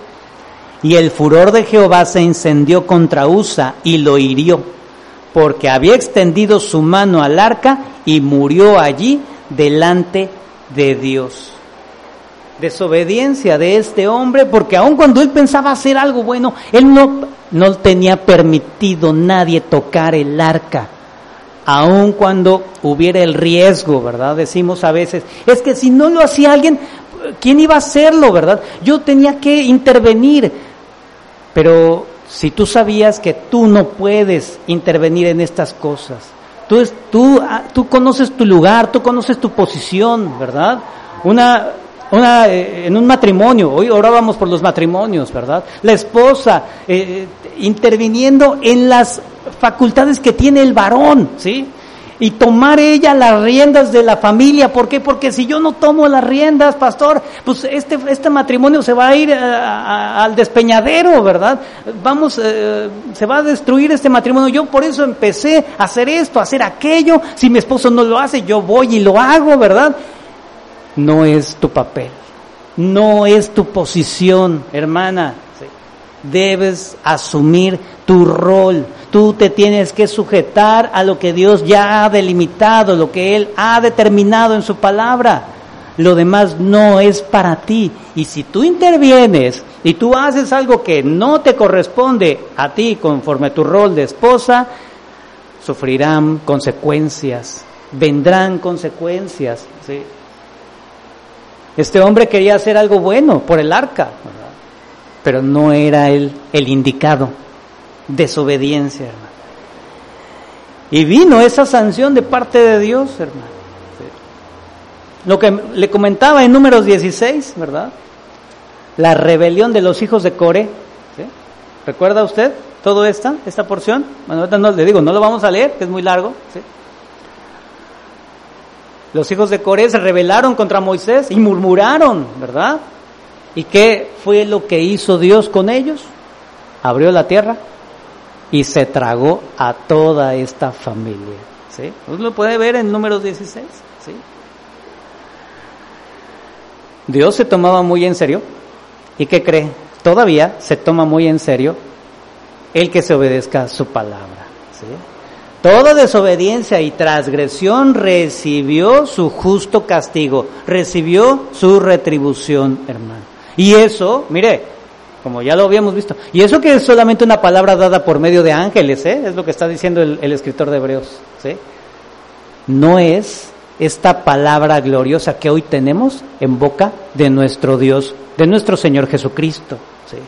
Y el furor de Jehová se incendió contra Usa y lo hirió, porque había extendido su mano al arca y murió allí delante de Dios. Desobediencia de este hombre, porque aun cuando él pensaba hacer algo bueno, él no, no tenía permitido nadie tocar el arca aun cuando hubiera el riesgo, ¿verdad? Decimos a veces, es que si no lo hacía alguien, ¿quién iba a hacerlo, verdad? Yo tenía que intervenir, pero Si tú sabías que tú no puedes intervenir en estas cosas, tú, tú, ah, tú conoces tu lugar, tú conoces tu posición, ¿verdad? Una, una, eh, en un matrimonio, hoy orábamos por los matrimonios, ¿verdad? La esposa eh, interviniendo en las facultades que tiene el varón, ¿sí? Y tomar ella las riendas de la familia. ¿Por qué? Porque si yo no tomo las riendas, pastor, pues este, este matrimonio se va a ir al despeñadero, ¿verdad? Vamos, eh, se va a destruir este matrimonio. Yo por eso empecé a hacer esto, a hacer aquello. Si mi esposo no lo hace, yo voy y lo hago, ¿verdad? No es tu papel, no es tu posición, hermana. Debes asumir tu rol Tú te tienes que sujetar a lo que Dios ya ha delimitado, lo que Él ha determinado en su palabra. Lo demás no es para ti. Y si tú intervienes y tú haces algo que no te corresponde a ti conforme a tu rol de esposa, sufrirán consecuencias, vendrán consecuencias. Este hombre quería hacer algo bueno por el arca, pero no era él el indicado desobediencia, hermano. Y vino esa sanción de parte de Dios, hermano. Lo que le comentaba en números 16, ¿verdad? La rebelión de los hijos de Core. ¿Recuerda usted todo esta, esta porción? Bueno, ahorita no, le digo, no lo vamos a leer, que es muy largo. Los hijos de Core se rebelaron contra Moisés y murmuraron, ¿verdad? ¿Y qué fue lo que hizo Dios con ellos? Abrió la tierra y se tragó a toda esta familia. ¿sí? Usted lo puede ver en números 16. ¿sí? Dios se tomaba muy en serio. ¿Y qué cree? Todavía se toma muy en serio el que se obedezca su palabra. ¿sí? Toda desobediencia y transgresión recibió su justo castigo, recibió su retribución, hermano. Y eso, mire, como ya lo habíamos visto. Y eso que es solamente una palabra dada por medio de ángeles, ¿eh? es lo que está diciendo el, escritor de Hebreos. ¿sí? No es esta palabra gloriosa que hoy tenemos en boca de nuestro Dios, de nuestro Señor Jesucristo. ¿sí?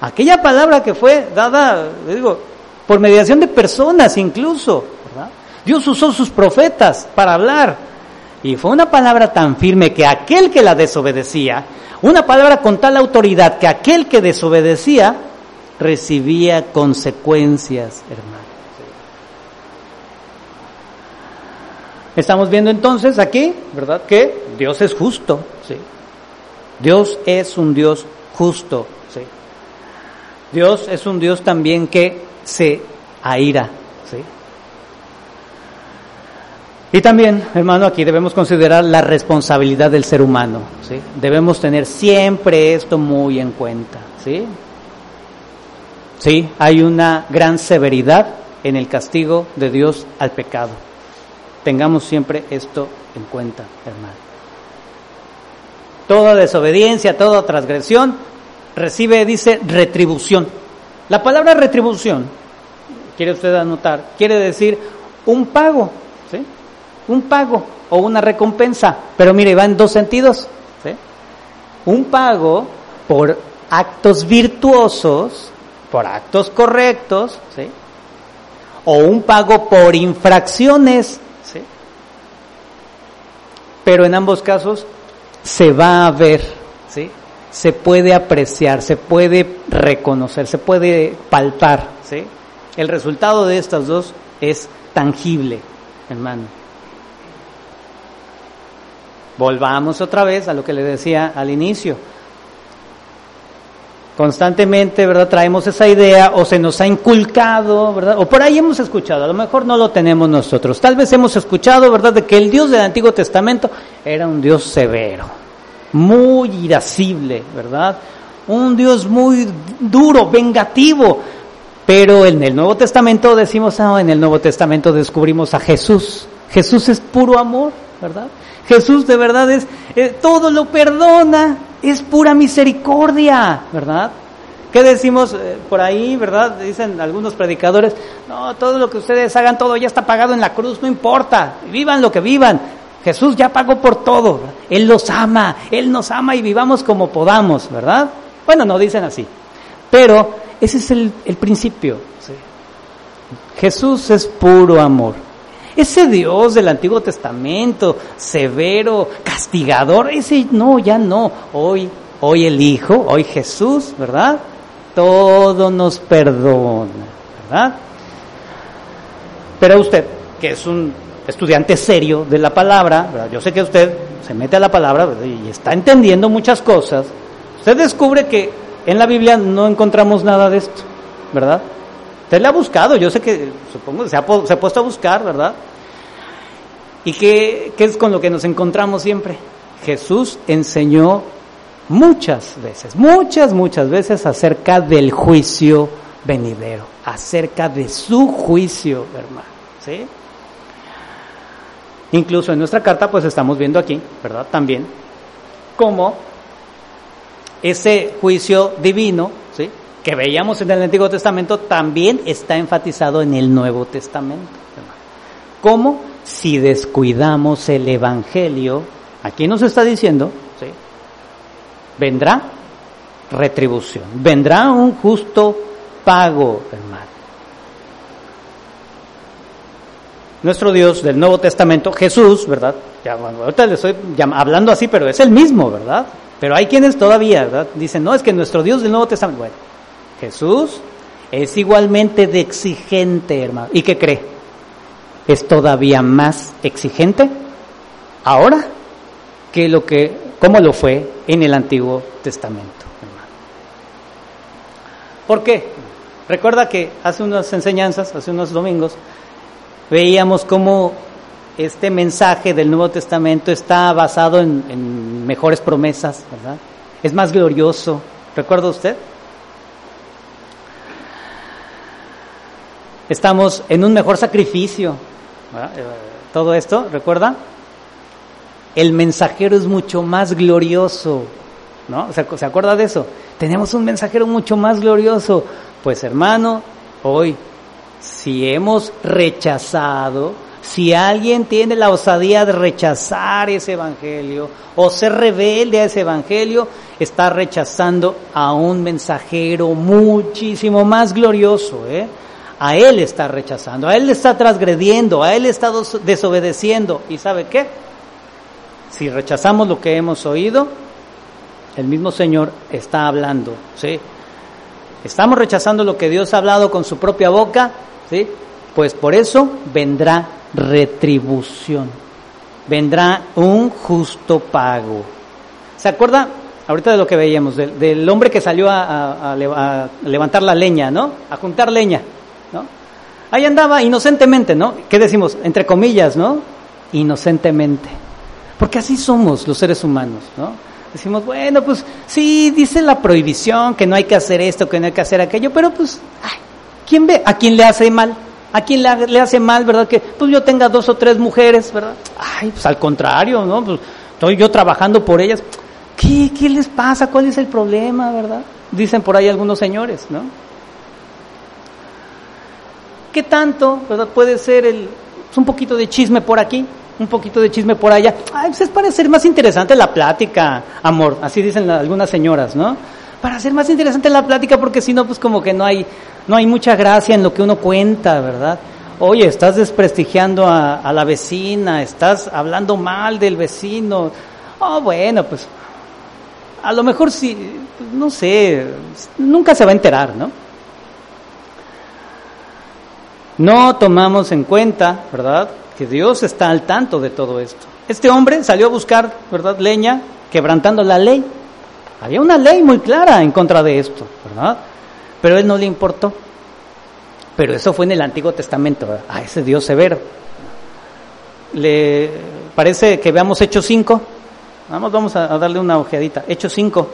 Aquella palabra que fue dada, digo, por mediación de personas incluso. Dios usó sus profetas para hablar. Y fue una palabra tan firme que aquel que la desobedecía una palabra con tal autoridad que aquel que desobedecía recibía consecuencias, hermano. Estamos viendo entonces aquí, ¿verdad? Que Dios es justo, ¿sí? Dios es un Dios justo, ¿sí? Dios es un Dios también que se aira, ¿sí? Y también, hermano, aquí debemos considerar la responsabilidad del ser humano. ¿sí? Debemos tener siempre esto muy en cuenta. ¿sí? sí, hay una gran severidad en el castigo de Dios al pecado. Tengamos siempre esto en cuenta, hermano. Toda desobediencia, toda transgresión recibe, dice, retribución. La palabra retribución, quiere usted anotar, quiere decir un pago un pago o una recompensa. Pero mire, va en dos sentidos. Un pago por actos virtuosos, por actos correctos, o un pago por infracciones. Pero en ambos casos se va a ver, ¿sí? se puede apreciar, se puede reconocer, se puede palpar. ¿sí? El resultado de estas dos es tangible, hermano. Volvamos otra vez a lo que le decía al inicio. Constantemente, ¿verdad? Traemos esa idea o se nos ha inculcado, ¿verdad? O por ahí hemos escuchado, a lo mejor no lo tenemos nosotros. Tal vez hemos escuchado, ¿verdad?, de que el Dios del Antiguo Testamento era un Dios severo, muy irascible, ¿verdad? Un Dios muy duro, vengativo. Pero en el Nuevo Testamento decimos, ah, en el Nuevo Testamento descubrimos a Jesús. Jesús es puro amor, ¿verdad? Jesús de verdad es, eh, todo lo perdona, es pura misericordia, ¿verdad? ¿Qué decimos eh, por ahí, verdad? Dicen algunos predicadores, no, todo lo que ustedes hagan, todo ya está pagado en la cruz, no importa, vivan lo que vivan. Jesús ya pagó por todo, Él los ama, Él nos ama y vivamos como podamos, ¿verdad? Bueno, no dicen así, pero Ese es el, principio. Jesús es puro amor. Ese Dios del Antiguo Testamento, severo, castigador, ese no, ya no. Hoy, hoy el Hijo, hoy Jesús, ¿verdad? Todo nos perdona, ¿verdad? Pero usted, que es un estudiante serio de la palabra, yo sé que usted se mete a la palabra y está entendiendo muchas cosas, usted descubre que en la Biblia no encontramos nada de esto, ¿verdad? Usted le ha buscado, yo sé que, supongo, se ha, se ha puesto a buscar, ¿verdad? ¿Y qué, qué es con lo que nos encontramos siempre? Jesús enseñó muchas veces, muchas, muchas veces acerca del juicio venidero, acerca de su juicio, hermano. ¿sí? Incluso en nuestra carta, pues estamos viendo aquí, ¿verdad? También cómo ese juicio divino. Que veíamos en el Antiguo Testamento, también está enfatizado en el Nuevo Testamento. ¿Cómo? Si descuidamos el Evangelio, aquí nos está diciendo, ¿sí? vendrá retribución, vendrá un justo pago, hermano. Nuestro Dios del Nuevo Testamento, Jesús, ¿verdad? Ya, ahorita le estoy hablando así, pero es el mismo, ¿verdad? Pero hay quienes todavía, ¿verdad? Dicen, no, es que nuestro Dios del Nuevo Testamento, bueno, Jesús es igualmente de exigente, hermano. ¿Y qué cree? Es todavía más exigente ahora que lo que, como lo fue en el Antiguo Testamento, hermano. ¿Por qué? Recuerda que hace unas enseñanzas, hace unos domingos, veíamos cómo este mensaje del Nuevo Testamento está basado en, mejores promesas, ¿verdad? Es más glorioso. ¿Recuerda usted? Estamos en un mejor sacrificio. Eh, todo esto, ¿recuerda? El mensajero es mucho más glorioso. ¿No? ¿Se acuerda de eso? Tenemos un mensajero mucho más glorioso. Pues hermano, hoy, si hemos rechazado, si alguien tiene la osadía de rechazar ese evangelio o ser rebelde a ese evangelio, está rechazando a un mensajero muchísimo más glorioso. ¿eh? A él está rechazando, a él está transgrediendo, a él está desobedeciendo. ¿Y sabe qué? Si rechazamos lo que hemos oído, el mismo Señor está hablando. ¿sí? Estamos rechazando lo que Dios ha hablado con su propia boca, ¿sí? Pues por eso vendrá retribución, vendrá un justo pago. ¿Se acuerda ahorita de lo que veíamos, del, hombre que salió a, levantar la leña, ¿no? A juntar leña, ¿no? Ahí andaba inocentemente, ¿no? ¿Qué decimos? Entre comillas, ¿no? Inocentemente. Porque así somos los seres humanos, ¿no? Decimos, bueno, pues sí, dice la prohibición que no hay que hacer esto, que no hay que hacer aquello, pero pues, ay, ¿quién ve? ¿A quién le hace mal? ¿A quién le, hace mal, verdad? Que pues yo tenga dos o tres mujeres, ¿verdad? Ay, pues al contrario, ¿no? Pues estoy yo trabajando por ellas. ¿Qué, qué les pasa? ¿Cuál es el problema, verdad? Dicen por ahí algunos señores, ¿no? ¿Qué tanto, verdad? Puede ser el, pues, un poquito de chisme por aquí, un poquito de chisme por allá. Ay, pues es para hacer más interesante la plática, amor, así dicen algunas señoras, ¿no? Para hacer más interesante la plática, porque si no, pues como que no hay, no hay mucha gracia en lo que uno cuenta, ¿verdad? Oye, estás desprestigiando a, la vecina, estás hablando mal del vecino. Oh, bueno, pues a lo mejor sí, pues, no sé, nunca se va a enterar, ¿no? No tomamos en cuenta, ¿verdad? que Dios está al tanto de todo esto. Este hombre salió a buscar, ¿verdad?, leña, quebrantando la ley. Había una ley muy clara en contra de esto, ¿verdad? Pero él no le importó. Pero eso fue en el Antiguo Testamento, a ese Dios severo. ¿Le parece que veamos Hechos 5? Vamos, vamos a, darle una ojeadita. Hechos 5.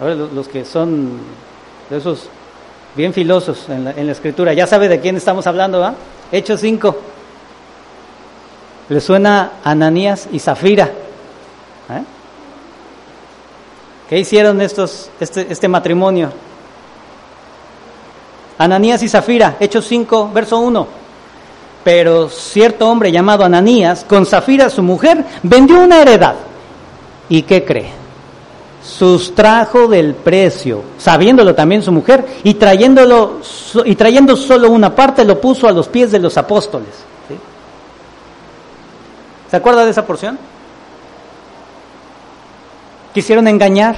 A ver, los, que son de esos bien filosos en la, escritura, ya sabe de quién estamos hablando. Hechos 5. Le suena Ananías y Zafira. ¿Eh? ¿Qué hicieron estos, este, este matrimonio? Ananías y Zafira, Hechos 5, verso 1. Pero cierto hombre llamado Ananías, con Zafira su mujer, vendió una heredad. ¿Y qué cree? Sustrajo del precio, sabiéndolo también su mujer, y trayéndolo y trayendo solo una parte lo puso a los pies de los apóstoles. ¿Se acuerda de esa porción? Quisieron engañar.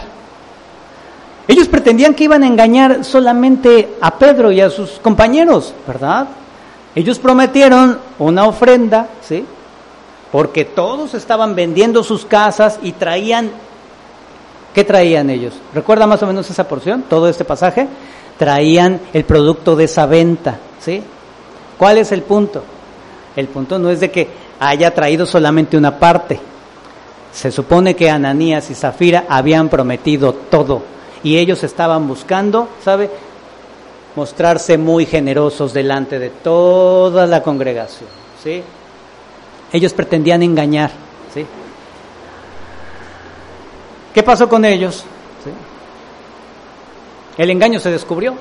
Ellos pretendían que iban a engañar solamente a Pedro y a sus compañeros, ¿verdad? Ellos prometieron una ofrenda, ¿sí? Porque todos estaban vendiendo sus casas y traían ¿Qué traían ellos? ¿Recuerda más o menos esa porción, todo este pasaje? Traían el producto de esa venta, ¿sí? ¿Cuál es el punto? El punto no es de que haya traído solamente una parte. Se supone que Ananías y Zafira habían prometido todo y ellos estaban buscando, ¿sabe? Mostrarse muy generosos delante de toda la congregación, ¿sí? Ellos pretendían engañar, ¿sí? ¿Qué pasó con ellos? El engaño se descubrió.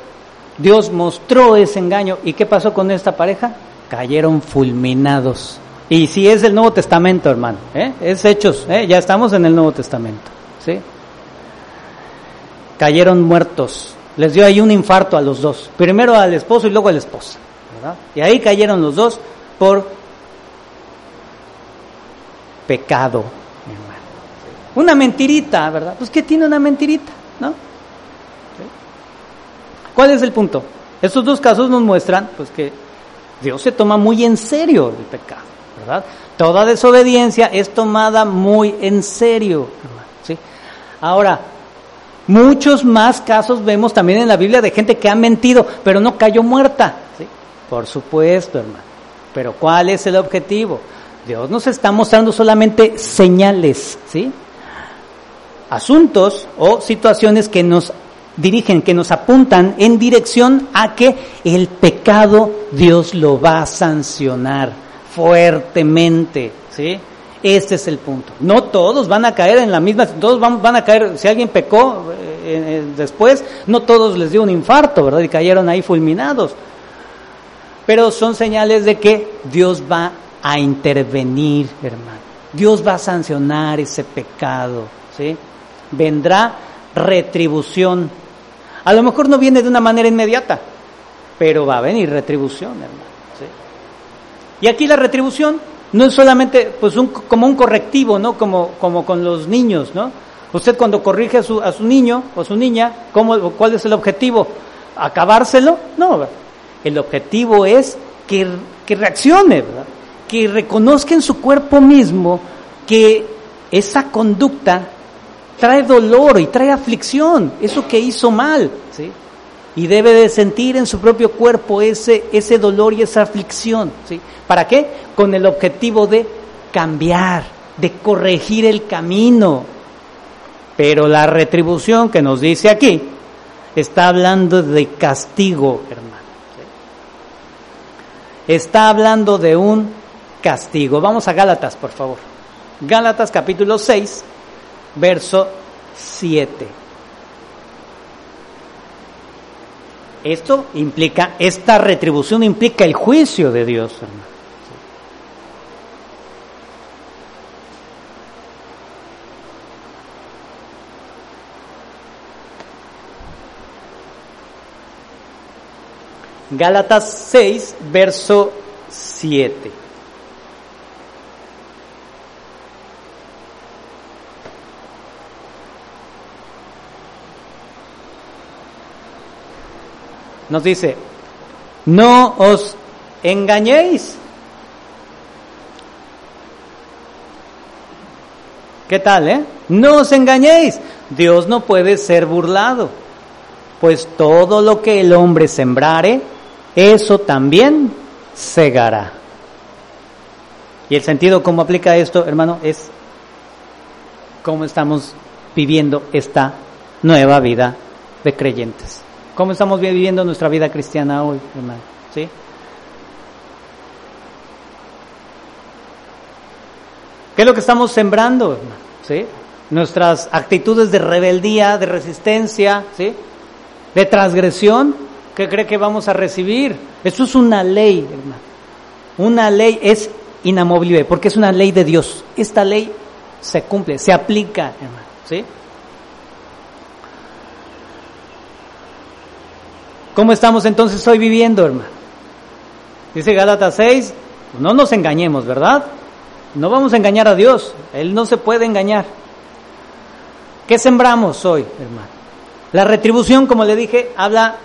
Dios mostró ese engaño. ¿Y qué pasó con esta pareja? Cayeron fulminados. Y si es el Nuevo Testamento, hermano, ¿eh? es Hechos, ¿eh? ya estamos en el Nuevo Testamento. ¿sí? Cayeron muertos. Les dio ahí un infarto a los dos. Primero al esposo y luego a la esposa. Y ahí cayeron los dos por pecado. Una mentirita, ¿verdad? Pues ¿qué tiene una mentirita? ¿No? ¿Cuál es el punto? Estos dos casos nos muestran pues que Dios se toma muy en serio el pecado, ¿verdad? Toda desobediencia es tomada muy en serio, ¿sí? Ahora, muchos más casos vemos también en la Biblia de gente que ha mentido, pero no cayó muerta, ¿sí? Por supuesto, hermano. Pero ¿cuál es el objetivo? Dios nos está mostrando solamente señales, ¿sí? Asuntos o situaciones que nos dirigen, que nos apuntan en dirección a que el pecado Dios lo va a sancionar fuertemente, ¿sí? Este es el punto. No todos van a caer en la misma, todos van, a caer, si alguien pecó eh, eh, después, no todos les dio un infarto, ¿verdad? Y cayeron ahí fulminados. Pero son señales de que Dios va a intervenir, hermano. Dios va a sancionar ese pecado, ¿sí? Vendrá retribución. A lo mejor no viene de una manera inmediata, pero va a venir retribución, hermano. Y aquí la retribución no es solamente pues un, como un correctivo, ¿no? Como, como con los niños, ¿no? Usted cuando corrige a su, a su niño o a su niña, ¿cómo, ¿cuál es el objetivo? ¿Acabárselo? No, el objetivo es que, que reaccione, ¿verdad? que reconozca en su cuerpo mismo que esa conducta trae dolor y trae aflicción, eso que hizo mal, ¿sí? Y debe de sentir en su propio cuerpo ese, ese dolor y esa aflicción, ¿sí? ¿Para qué? Con el objetivo de cambiar, de corregir el camino. Pero la retribución que nos dice aquí está hablando de castigo, hermano. Está hablando de un castigo. Vamos a Gálatas, por favor. Gálatas capítulo 6, verso 7. Esto implica, esta retribución implica el juicio de Dios, hermano. Gálatas 6, verso 7. Nos dice, no os engañéis. ¿Qué tal, eh? No os engañéis. Dios no puede ser burlado. Pues todo lo que el hombre sembrare, eso también segará. Y el sentido cómo aplica esto, hermano, es cómo estamos viviendo esta nueva vida de creyentes. ¿Cómo estamos viviendo nuestra vida cristiana hoy, hermano? ¿Sí? ¿Qué es lo que estamos sembrando, hermano? ¿Sí? Nuestras actitudes de rebeldía, de resistencia, ¿sí? De transgresión, ¿qué cree que vamos a recibir? Eso es una ley, hermano. Una ley es inamovible porque es una ley de Dios. Esta ley se cumple, se aplica, hermano, ¿sí? ¿Cómo estamos entonces hoy viviendo, hermano? Dice Gálatas 6, no nos engañemos, ¿verdad? No vamos a engañar a Dios, Él no se puede engañar. ¿Qué sembramos hoy, hermano? La retribución, como le dije, habla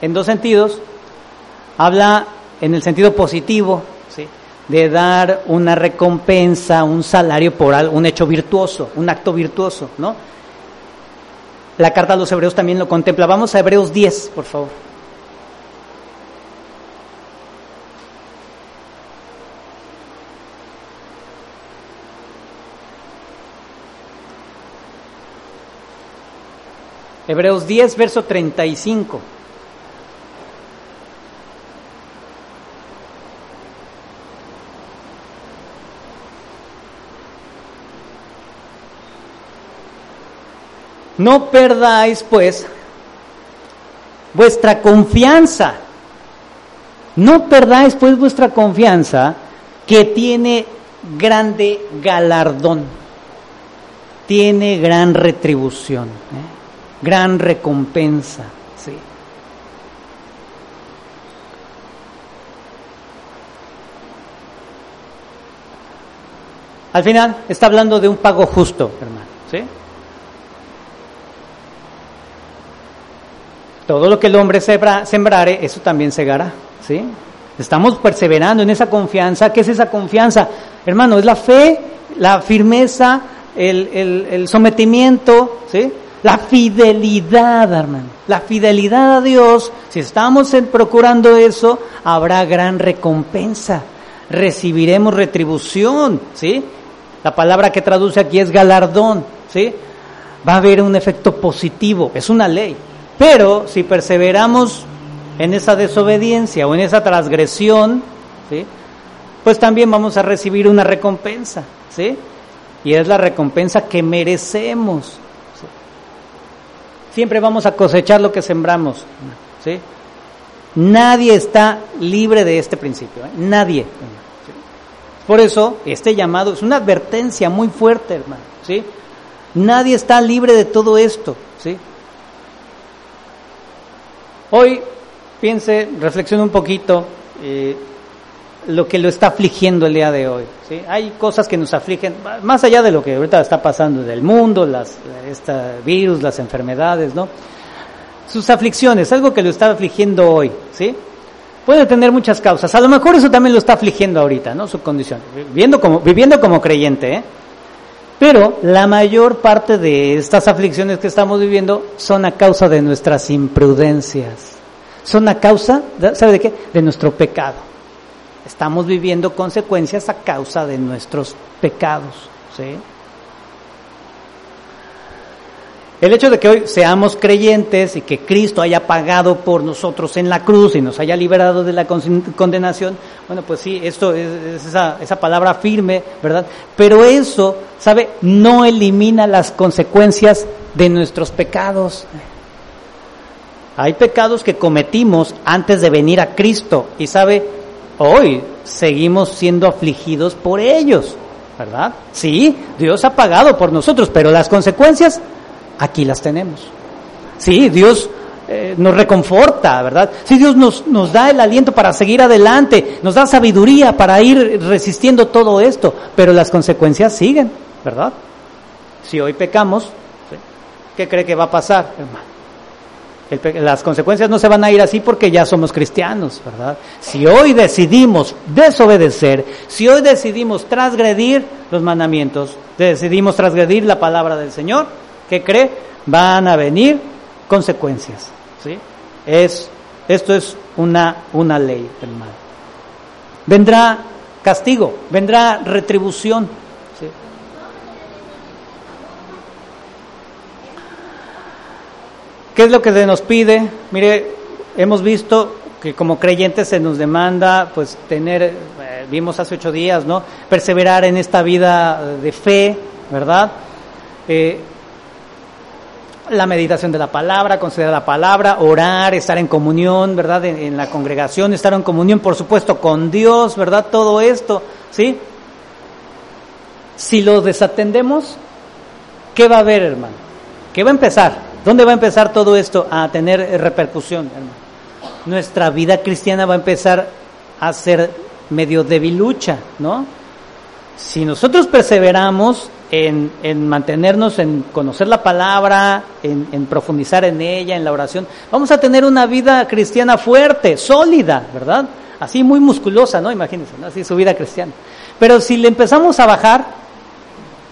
en dos sentidos. Habla en el sentido positivo, ¿sí? de dar una recompensa, un salario por un hecho virtuoso, un acto virtuoso, ¿no? La carta a los hebreos también lo contempla. Vamos a Hebreos 10, por favor. Hebreos 10, verso 35. No perdáis, pues, vuestra confianza. No perdáis, pues, vuestra confianza, que tiene grande galardón, tiene gran retribución, ¿eh? Gran recompensa. ¿sí? Al final está hablando de un pago justo, hermano. ¿sí? Todo lo que el hombre sembrare, eso también segará. ¿sí? Estamos perseverando en esa confianza. ¿Qué es esa confianza? Hermano, es la fe, la firmeza, el, sometimiento, ¿sí? La fidelidad, hermano. La fidelidad a Dios. Si estamos procurando eso, habrá gran recompensa. Recibiremos retribución. ¿sí? La palabra que traduce aquí es galardón. ¿sí? Va a haber un efecto positivo. Es una ley. Pero si perseveramos en esa desobediencia o en esa transgresión, ¿sí? pues también vamos a recibir una recompensa, ¿sí? Y es la recompensa que merecemos. Siempre vamos a cosechar lo que sembramos, ¿sí? Nadie está libre de este principio, ¿eh? nadie. Por eso, este llamado es una advertencia muy fuerte, hermano, ¿sí? Nadie está libre de todo esto, ¿sí? Hoy piense, reflexione un poquito eh, lo que lo está afligiendo el día de hoy. ¿sí? Hay cosas que nos afligen, más allá de lo que ahorita está pasando del mundo, las, este virus, las enfermedades, ¿no? Sus aflicciones, algo que lo está afligiendo hoy, ¿sí? Puede tener muchas causas. A lo mejor eso también lo está afligiendo ahorita, ¿no? Su condición, viviendo como, viviendo como creyente, ¿eh? Pero la mayor parte de estas aflicciones que estamos viviendo son a causa de nuestras imprudencias. Son a causa, ¿sabe de qué? De nuestro pecado. Estamos viviendo consecuencias a causa de nuestros pecados. ¿sí? El hecho de que hoy seamos creyentes y que Cristo haya pagado por nosotros en la cruz y nos haya liberado de la condenación, bueno, pues sí, esto es, esa, esa, palabra firme, ¿verdad? Pero eso, ¿sabe? No elimina las consecuencias de nuestros pecados. Hay pecados que cometimos antes de venir a Cristo y, ¿sabe? Hoy seguimos siendo afligidos por ellos, ¿verdad? Sí, Dios ha pagado por nosotros, pero las consecuencias aquí las tenemos. Sí, Dios eh, nos reconforta, ¿verdad? Sí, Dios nos, nos da el aliento para seguir adelante, nos da sabiduría para ir resistiendo todo esto, pero las consecuencias siguen, ¿verdad? Si hoy pecamos, ¿qué cree que va a pasar, hermano? Las consecuencias no se van a ir así porque ya somos cristianos, ¿verdad? Si hoy decidimos desobedecer, si hoy decidimos transgredir los mandamientos, decidimos transgredir la palabra del Señor, ¿qué cree? Van a venir consecuencias. ¿sí? Es, esto es una, una ley, hermano. Vendrá castigo, vendrá retribución. ¿sí? ¿Qué es lo que se nos pide? Mire, hemos visto que como creyentes se nos demanda pues tener, eh, vimos hace ocho días, ¿no? Perseverar en esta vida de fe, ¿verdad? Eh, la meditación de la palabra, considerar la palabra, orar, estar en comunión, ¿verdad? En, la congregación, estar en comunión, por supuesto, con Dios, ¿verdad? Todo esto, ¿sí? Si lo desatendemos, ¿qué va a haber, hermano? ¿Qué va a empezar? ¿Dónde va a empezar todo esto a tener repercusión, hermano? nuestra vida cristiana va a empezar a ser medio debilucha, ¿no? Si nosotros perseveramos en, en mantenernos, en conocer la palabra, en, en, profundizar en ella, en la oración, vamos a tener una vida cristiana fuerte, sólida, ¿verdad? Así muy musculosa, ¿no? Imagínense, ¿no? Así su vida cristiana. Pero si le empezamos a bajar,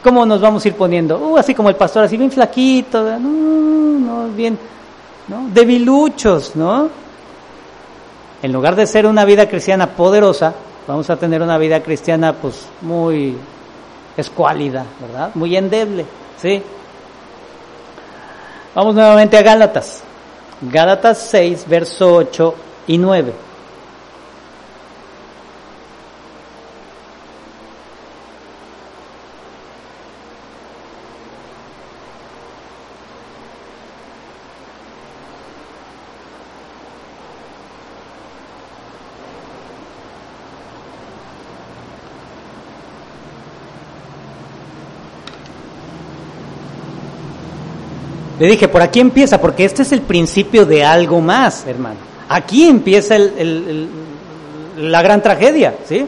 ¿cómo nos vamos a ir poniendo? Uh, así como el pastor, así bien flaquito, no, no, bien, ¿no? Debiluchos, ¿no? En lugar de ser una vida cristiana poderosa, vamos a tener una vida cristiana pues muy escuálida, ¿verdad? Muy endeble, ¿sí? Vamos nuevamente a Gálatas. Gálatas 6, verso 8 y 9. Le dije, por aquí empieza, porque este es el principio de algo más, hermano. Aquí empieza la gran tragedia, ¿sí?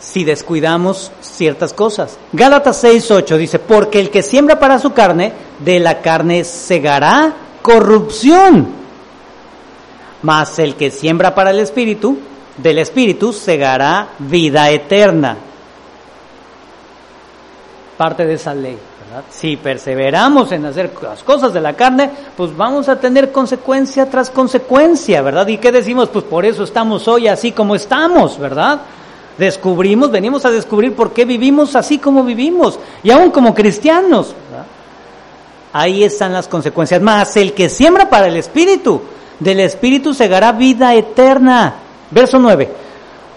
Si descuidamos ciertas cosas. Gálatas 6:8 dice, porque el que siembra para su carne, de la carne segará corrupción. Mas el que siembra para el espíritu, del espíritu segará vida eterna. Parte de esa ley. Si perseveramos en hacer las cosas de la carne, pues vamos a tener consecuencia tras consecuencia, ¿verdad? ¿Y qué decimos? Pues por eso estamos hoy así como estamos, ¿verdad? Descubrimos, venimos a descubrir por qué vivimos así como vivimos, y aún como cristianos. Ahí están las consecuencias. Más el que siembra para el Espíritu, del Espíritu segará vida eterna. Verso 9.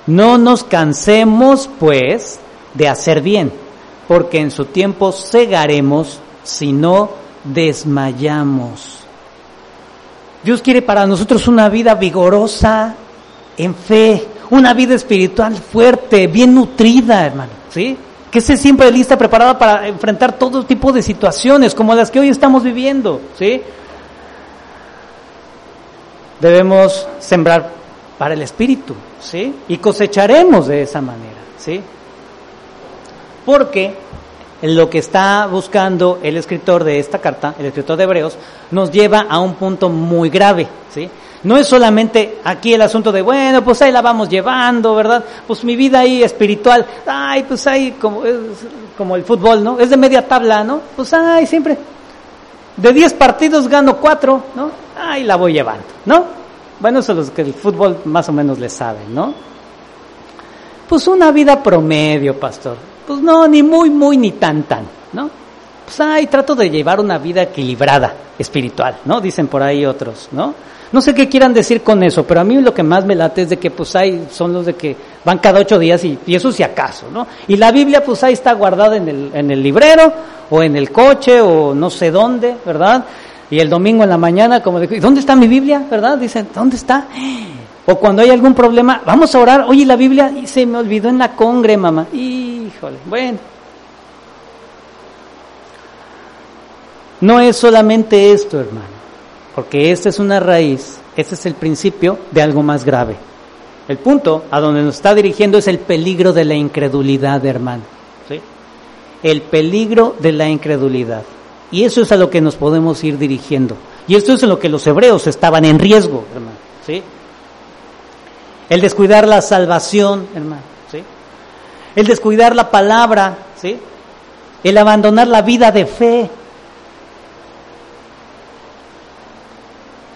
No nos cansemos, pues, de hacer bien porque en su tiempo cegaremos si no desmayamos. Dios quiere para nosotros una vida vigorosa en fe, una vida espiritual fuerte, bien nutrida, hermano, ¿sí? Que esté siempre lista, preparada para enfrentar todo tipo de situaciones como las que hoy estamos viviendo, ¿sí? Debemos sembrar para el espíritu, ¿sí? Y cosecharemos de esa manera, ¿sí? Porque lo que está buscando el escritor de esta carta, el escritor de Hebreos, nos lleva a un punto muy grave, ¿sí? No es solamente aquí el asunto de, bueno, pues ahí la vamos llevando, ¿verdad? Pues mi vida ahí espiritual, ay, pues ahí como, es como el fútbol, ¿no? Es de media tabla, ¿no? Pues ay, siempre. De 10 partidos gano 4, ¿no? Ahí la voy llevando, ¿no? Bueno, eso es lo que el fútbol más o menos le saben, ¿no? Pues una vida promedio, pastor. Pues no, ni muy, muy, ni tan, tan, ¿no? Pues ay, trato de llevar una vida equilibrada, espiritual, ¿no? Dicen por ahí otros, ¿no? No sé qué quieran decir con eso, pero a mí lo que más me late es de que pues hay, son los de que van cada ocho días y, y eso si acaso, ¿no? Y la Biblia pues ahí está guardada en el, en el librero o en el coche o no sé dónde, ¿verdad? Y el domingo en la mañana como de, ¿dónde está mi Biblia? ¿Verdad? Dicen, ¿dónde está? O cuando hay algún problema, vamos a orar, oye, la Biblia y se me olvidó en la congre, mamá. Bueno. No es solamente esto, hermano, porque esta es una raíz, este es el principio de algo más grave. El punto a donde nos está dirigiendo es el peligro de la incredulidad, hermano. ¿sí? El peligro de la incredulidad. Y eso es a lo que nos podemos ir dirigiendo. Y esto es en lo que los hebreos estaban en riesgo, hermano. ¿sí? El descuidar la salvación, hermano. El descuidar la palabra, ¿sí? El abandonar la vida de fe.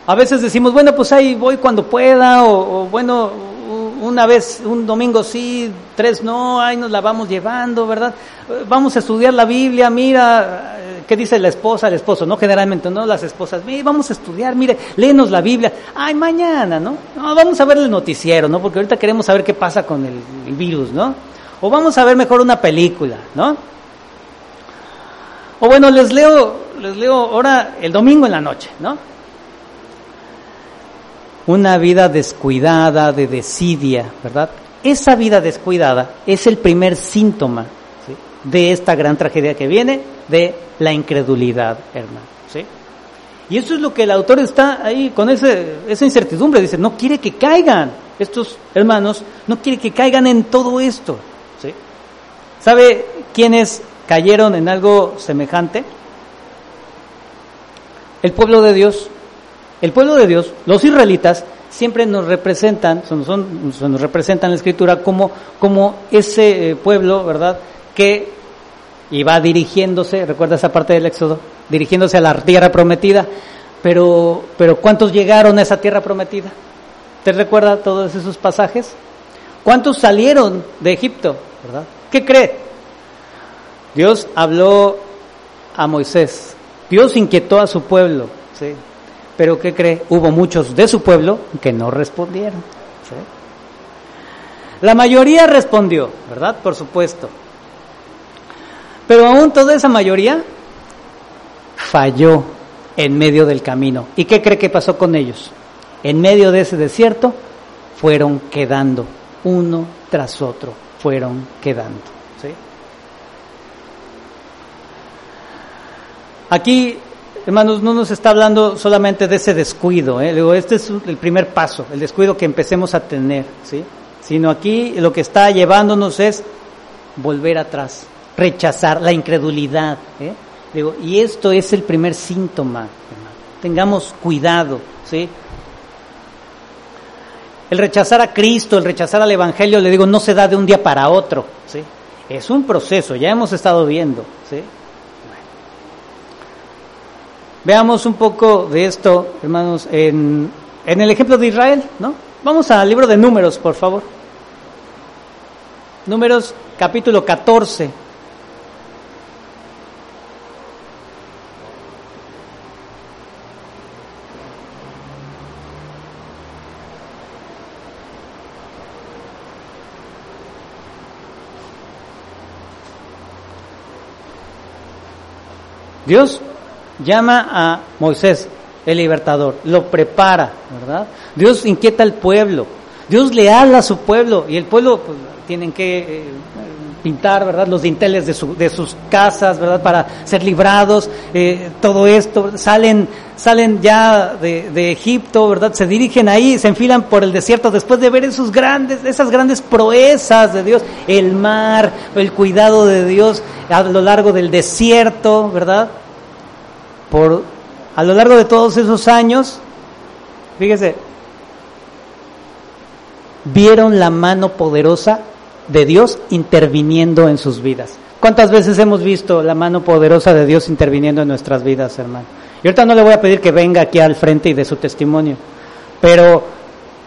A veces decimos, bueno, pues ahí voy cuando pueda, o, bueno, una vez, un domingo sí, tres no, ahí nos la vamos llevando, ¿verdad? Vamos a estudiar la Biblia, mira, ¿qué dice la esposa, el esposo? No, generalmente, no, las esposas, mire, vamos a estudiar, mire, léenos la Biblia, ay, mañana, ¿no? No, vamos a ver el noticiero, ¿no? Porque ahorita queremos saber qué pasa con el virus, ¿no? O vamos a ver mejor una película, ¿no? O bueno, les leo, les leo ahora el domingo en la noche, ¿no? una vida descuidada, de desidia, ¿verdad? Esa vida descuidada es el primer síntoma ¿sí? de esta gran tragedia que viene de la incredulidad, hermano. ¿sí? Y eso es lo que el autor está ahí con ese, esa incertidumbre. Dice, no quiere que caigan estos hermanos, no quiere que caigan en todo esto. ¿Sabe quiénes cayeron en algo semejante? El pueblo de Dios. El pueblo de Dios, los israelitas, siempre nos representan, son, son, nos representan en la escritura como, como ese eh, pueblo, ¿verdad? Que iba dirigiéndose, recuerda esa parte del Éxodo, dirigiéndose a la tierra prometida, pero, pero ¿cuántos llegaron a esa tierra prometida? ¿Te recuerda todos esos pasajes? ¿Cuántos salieron de Egipto? ¿Verdad? ¿Qué cree? Dios habló a Moisés, Dios inquietó a su pueblo, ¿sí? Pero ¿qué cree? Hubo muchos de su pueblo que no respondieron. La mayoría respondió, ¿verdad? Por supuesto. Pero aún toda esa mayoría falló en medio del camino. ¿Y qué cree que pasó con ellos? En medio de ese desierto fueron quedando, uno tras otro, fueron quedando. ¿sí? Aquí Hermanos, no nos está hablando solamente de ese descuido, ¿eh? este es el primer paso, el descuido que empecemos a tener, ¿sí? Sino aquí lo que está llevándonos es volver atrás, rechazar la incredulidad, ¿eh? Digo, y esto es el primer síntoma, Tengamos cuidado, ¿sí? El rechazar a Cristo, el rechazar al Evangelio, le digo, no se da de un día para otro, ¿sí? Es un proceso, ya hemos estado viendo, ¿sí? Veamos un poco de esto, hermanos, en, en el ejemplo de Israel, ¿no? Vamos al libro de Números, por favor. Números capítulo 14. Dios llama a Moisés, el libertador, lo prepara, ¿verdad? Dios inquieta al pueblo, Dios le habla a su pueblo y el pueblo pues, tienen que eh, pintar, ¿verdad? Los dinteles de, de, sus casas, ¿verdad? Para ser librados, eh, todo esto, salen, salen ya de, de, Egipto, ¿verdad? Se dirigen ahí, se enfilan por el desierto después de ver esos grandes, esas grandes proezas de Dios, el mar, el cuidado de Dios a lo largo del desierto, ¿verdad? por a lo largo de todos esos años, fíjese, vieron la mano poderosa de Dios interviniendo en sus vidas. ¿Cuántas veces hemos visto la mano poderosa de Dios interviniendo en nuestras vidas, hermano? Y ahorita no le voy a pedir que venga aquí al frente y de su testimonio, pero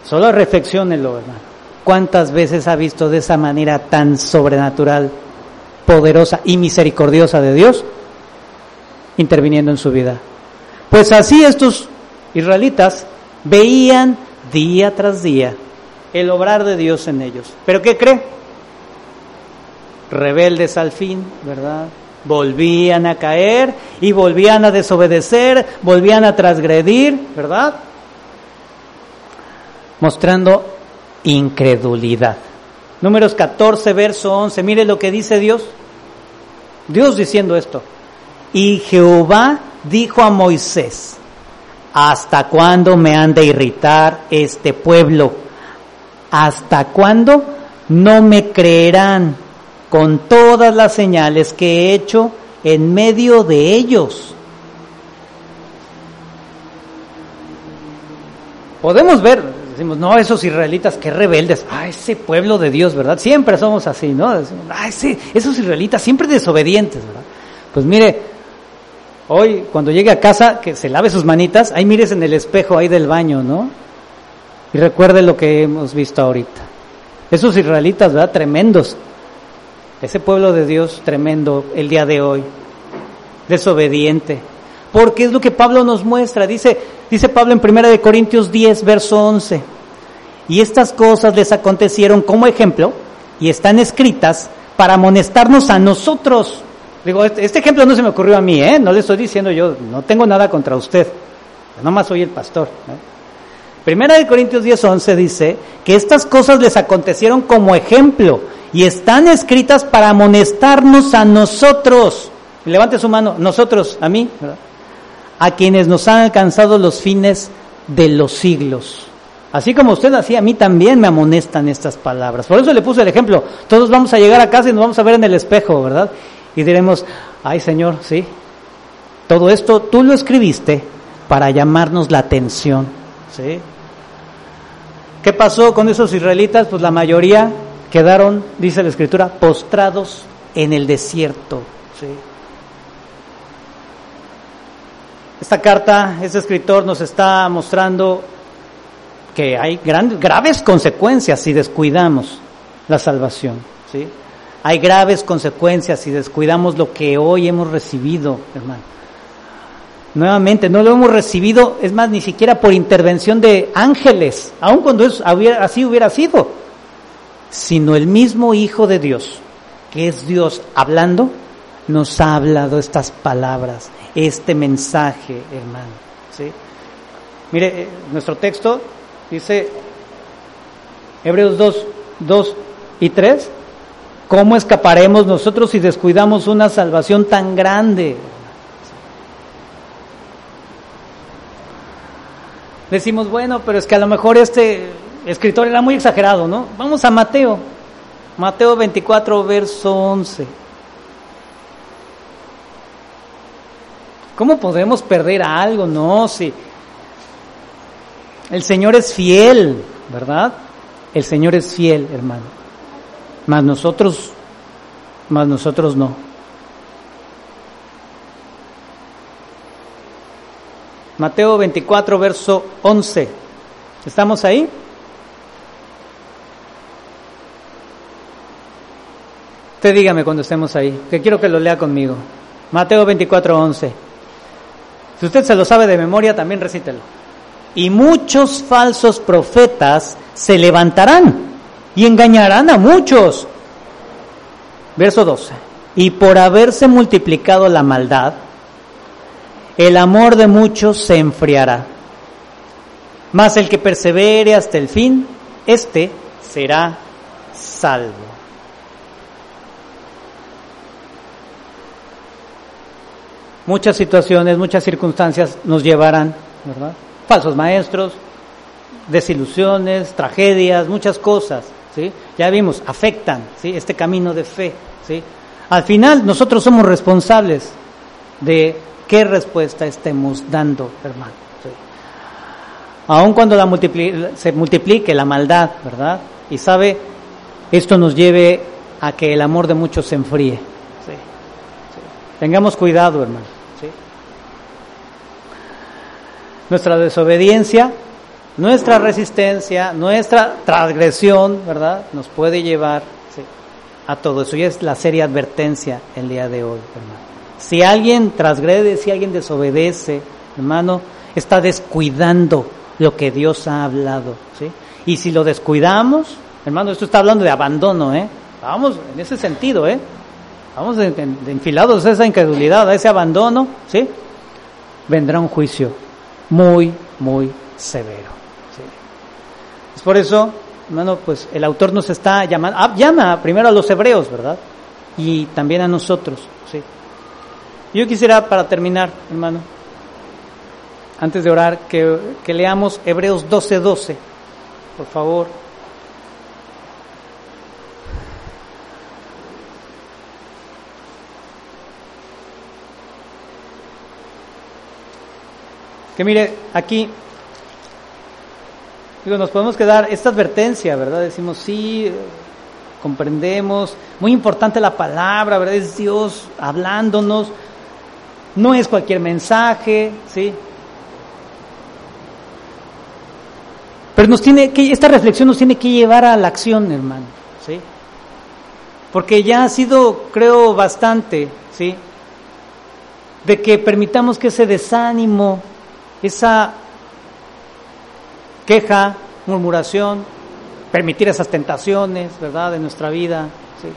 solo reflexionelo, hermano. ¿Cuántas veces ha visto de esa manera tan sobrenatural, poderosa y misericordiosa de Dios interviniendo en su vida. Pues así estos israelitas veían día tras día el obrar de Dios en ellos. ¿Pero qué cree? Rebeldes al fin, ¿verdad? Volvían a caer y volvían a desobedecer, volvían a transgredir, ¿verdad? Mostrando incredulidad. Números 14, verso 11. Mire lo que dice Dios. Dios diciendo esto. Y Jehová dijo a Moisés, ¿hasta cuándo me han de irritar este pueblo? ¿Hasta cuándo no me creerán con todas las señales que he hecho en medio de ellos? Podemos ver, decimos, no, esos israelitas, qué rebeldes, ah, ese pueblo de Dios, ¿verdad? Siempre somos así, ¿no? ah, ese, esos israelitas, siempre desobedientes, ¿verdad? Pues mire, Hoy, cuando llegue a casa, que se lave sus manitas, ahí mires en el espejo ahí del baño, ¿no? Y recuerde lo que hemos visto ahorita. Esos israelitas, ¿verdad? Tremendos. Ese pueblo de Dios tremendo el día de hoy. Desobediente. Porque es lo que Pablo nos muestra. Dice, dice Pablo en 1 Corintios 10, verso 11. Y estas cosas les acontecieron como ejemplo y están escritas para amonestarnos a nosotros Digo, este, este, ejemplo no se me ocurrió a mí, ¿eh? No le estoy diciendo yo, no tengo nada contra usted. Nomás soy el pastor. Primera de Corintios 10, 11 dice que estas cosas les acontecieron como ejemplo y están escritas para amonestarnos a nosotros. Levante su mano, nosotros, a mí, a quienes nos han alcanzado los fines de los siglos. Así como usted hacía, a mí también me amonestan estas palabras. Por eso le puse el ejemplo. Todos vamos a llegar a casa y nos vamos a ver en el espejo, ¿verdad? Y diremos, ay Señor, sí, todo esto tú lo escribiste para llamarnos la atención, ¿sí? ¿Qué pasó con esos israelitas? Pues la mayoría quedaron, dice la escritura, postrados en el desierto, ¿sí? Esta carta, este escritor nos está mostrando que hay grandes, graves consecuencias si descuidamos la salvación. ¿sí? Hay graves consecuencias si descuidamos lo que hoy hemos recibido, hermano. Nuevamente, no lo hemos recibido, es más, ni siquiera por intervención de ángeles, aun cuando es, así hubiera sido, sino el mismo Hijo de Dios, que es Dios hablando, nos ha hablado estas palabras, este mensaje, hermano. ¿sí? Mire, eh, nuestro texto Dice Hebreos 2, 2 y 3, ¿cómo escaparemos nosotros si descuidamos una salvación tan grande? Decimos, bueno, pero es que a lo mejor este escritor era muy exagerado, ¿no? Vamos a Mateo, Mateo 24, verso 11. ¿Cómo podemos perder algo? No, si el Señor es fiel, ¿verdad? El Señor es fiel, hermano. Mas nosotros, mas nosotros no. Mateo 24, verso 11. ¿Estamos ahí? Usted dígame cuando estemos ahí, que quiero que lo lea conmigo. Mateo 24, 11. Si usted se lo sabe de memoria, también recítelo y muchos falsos profetas se levantarán y engañarán a muchos. Verso 12. Y por haberse multiplicado la maldad, el amor de muchos se enfriará. Mas el que persevere hasta el fin, éste será salvo. Muchas situaciones, muchas circunstancias nos llevarán, ¿verdad? falsos maestros, desilusiones, tragedias, muchas cosas, ¿sí? Ya vimos, afectan, ¿sí? Este camino de fe, ¿sí? Al final nosotros somos responsables de qué respuesta estemos dando, hermano. Aun cuando la se multiplique la maldad, ¿verdad? Y sabe, esto nos lleve a que el amor de muchos se enfríe. Tengamos cuidado, hermano. nuestra desobediencia, nuestra resistencia, nuestra transgresión, ¿verdad? Nos puede llevar a todo eso. Y es la seria advertencia el día de hoy, hermano. Si alguien transgrede, si alguien desobedece, hermano, está descuidando lo que Dios ha hablado, ¿sí? Y si lo descuidamos, hermano, esto está hablando de abandono, ¿eh? Vamos en ese sentido, ¿eh? Vamos de, enfilados a esa incredulidad, a ese abandono, ¿sí? Vendrá un juicio muy, muy severo. Es por eso, hermano, pues el autor nos está llamando, ah, llama primero a los hebreos, ¿verdad? Y también a nosotros, ¿sí? Yo quisiera, para terminar, hermano, antes de orar, que, leamos Hebreos 12:12, 12, por favor. Que mire, aquí digo, nos podemos quedar esta advertencia, ¿verdad? Decimos, sí, comprendemos, muy importante la palabra, ¿verdad? Es Dios hablándonos, no es cualquier mensaje, ¿sí? Pero nos tiene que, esta reflexión nos tiene que llevar a la acción, hermano, ¿sí? Porque ya ha sido, creo, bastante, ¿sí? De que permitamos que ese desánimo, esa queja, murmuración, permitir esas tentaciones, ¿verdad?, de nuestra vida. ¿sí?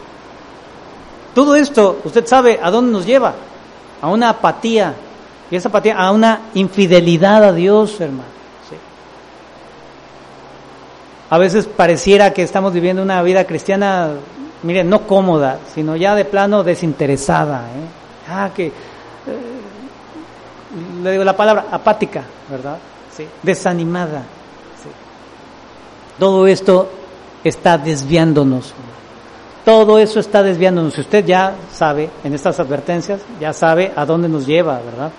Todo esto, usted sabe a dónde nos lleva, a una apatía, y esa apatía a una infidelidad a Dios, hermano. ¿sí? A veces pareciera que estamos viviendo una vida cristiana, miren, no cómoda, sino ya de plano desinteresada. ¿eh? Ah, que le digo la palabra, apática, ¿verdad? Sí. Desanimada. Sí. Todo esto está desviándonos. Todo eso está desviándonos. Usted ya sabe, en estas advertencias, ya sabe a dónde nos lleva, ¿verdad?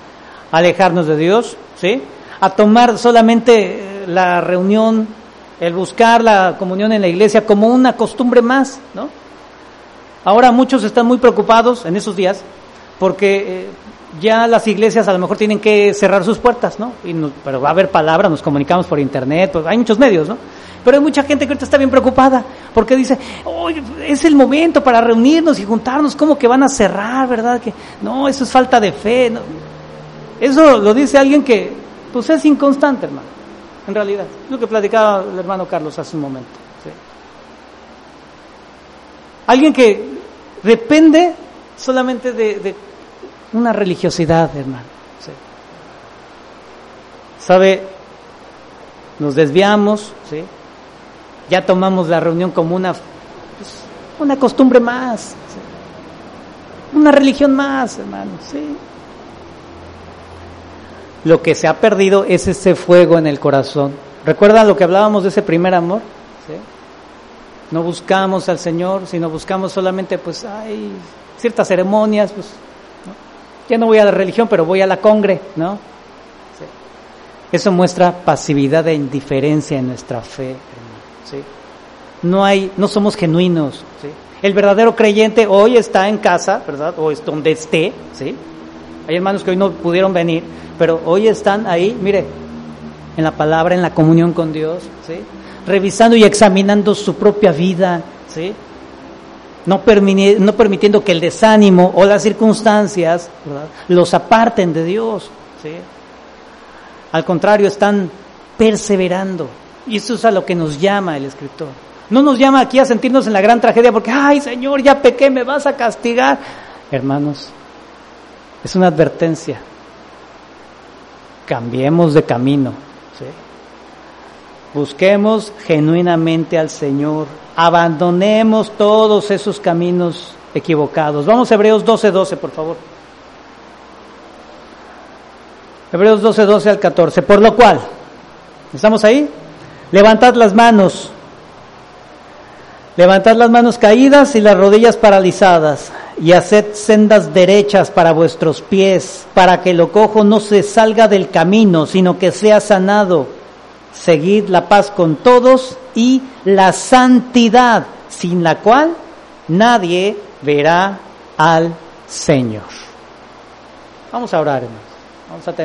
alejarnos de Dios, ¿sí? A tomar solamente eh, la reunión, el buscar la comunión en la iglesia como una costumbre más, ¿no? Ahora muchos están muy preocupados en esos días porque eh, ya las iglesias a lo mejor tienen que cerrar sus puertas, ¿no? Y pero va a haber palabra, nos comunicamos por internet, pues hay muchos medios, ¿no? Pero hay mucha gente que ahorita está bien preocupada porque dice, es el momento para reunirnos y juntarnos, ¿cómo que van a cerrar, verdad? Que no, eso es falta de fe. ¿no? Eso lo dice alguien que pues es inconstante, hermano, en realidad. Es lo que platicaba el hermano Carlos hace un momento. Alguien que depende solamente de, una religiosidad, hermano. ¿Sabe? Nos desviamos, ¿sí? Ya tomamos la reunión como una, pues, una costumbre más, una religión más, hermano, ¿sí? lo que se ha perdido es ese fuego en el corazón. ¿Recuerdan lo que hablábamos de ese primer amor? No buscamos al Señor, sino buscamos solamente, pues, hay ciertas ceremonias, pues, ya no voy a la religión, pero voy a la congre, ¿no? Eso muestra pasividad e indiferencia en nuestra fe, ¿sí? No hay, no somos genuinos, ¿sí? El verdadero creyente hoy está en casa, ¿verdad? O es donde esté, ¿sí? Hay hermanos que hoy no pudieron venir, pero hoy están ahí, mire, en la palabra, en la comunión con Dios, ¿sí? revisando y examinando su propia vida, ¿sí? No, permitiendo que el desánimo o las circunstancias los aparten de Dios. ¿sí? Al contrario, están perseverando. Y eso es a lo que nos llama el escritor. No nos llama aquí a sentirnos en la gran tragedia porque, ay Señor, ya pequé, me vas a castigar. Hermanos, es una advertencia. Cambiemos de camino. Busquemos genuinamente al Señor. Abandonemos todos esos caminos equivocados. Vamos a Hebreos 12:12, 12, por favor. Hebreos 12:12 12 al 14. Por lo cual, ¿estamos ahí? Levantad las manos. Levantad las manos caídas y las rodillas paralizadas y haced sendas derechas para vuestros pies, para que lo cojo no se salga del camino, sino que sea sanado. Seguid la paz con todos y la santidad, sin la cual nadie verá al Señor. Vamos a orar, hermanos. Vamos a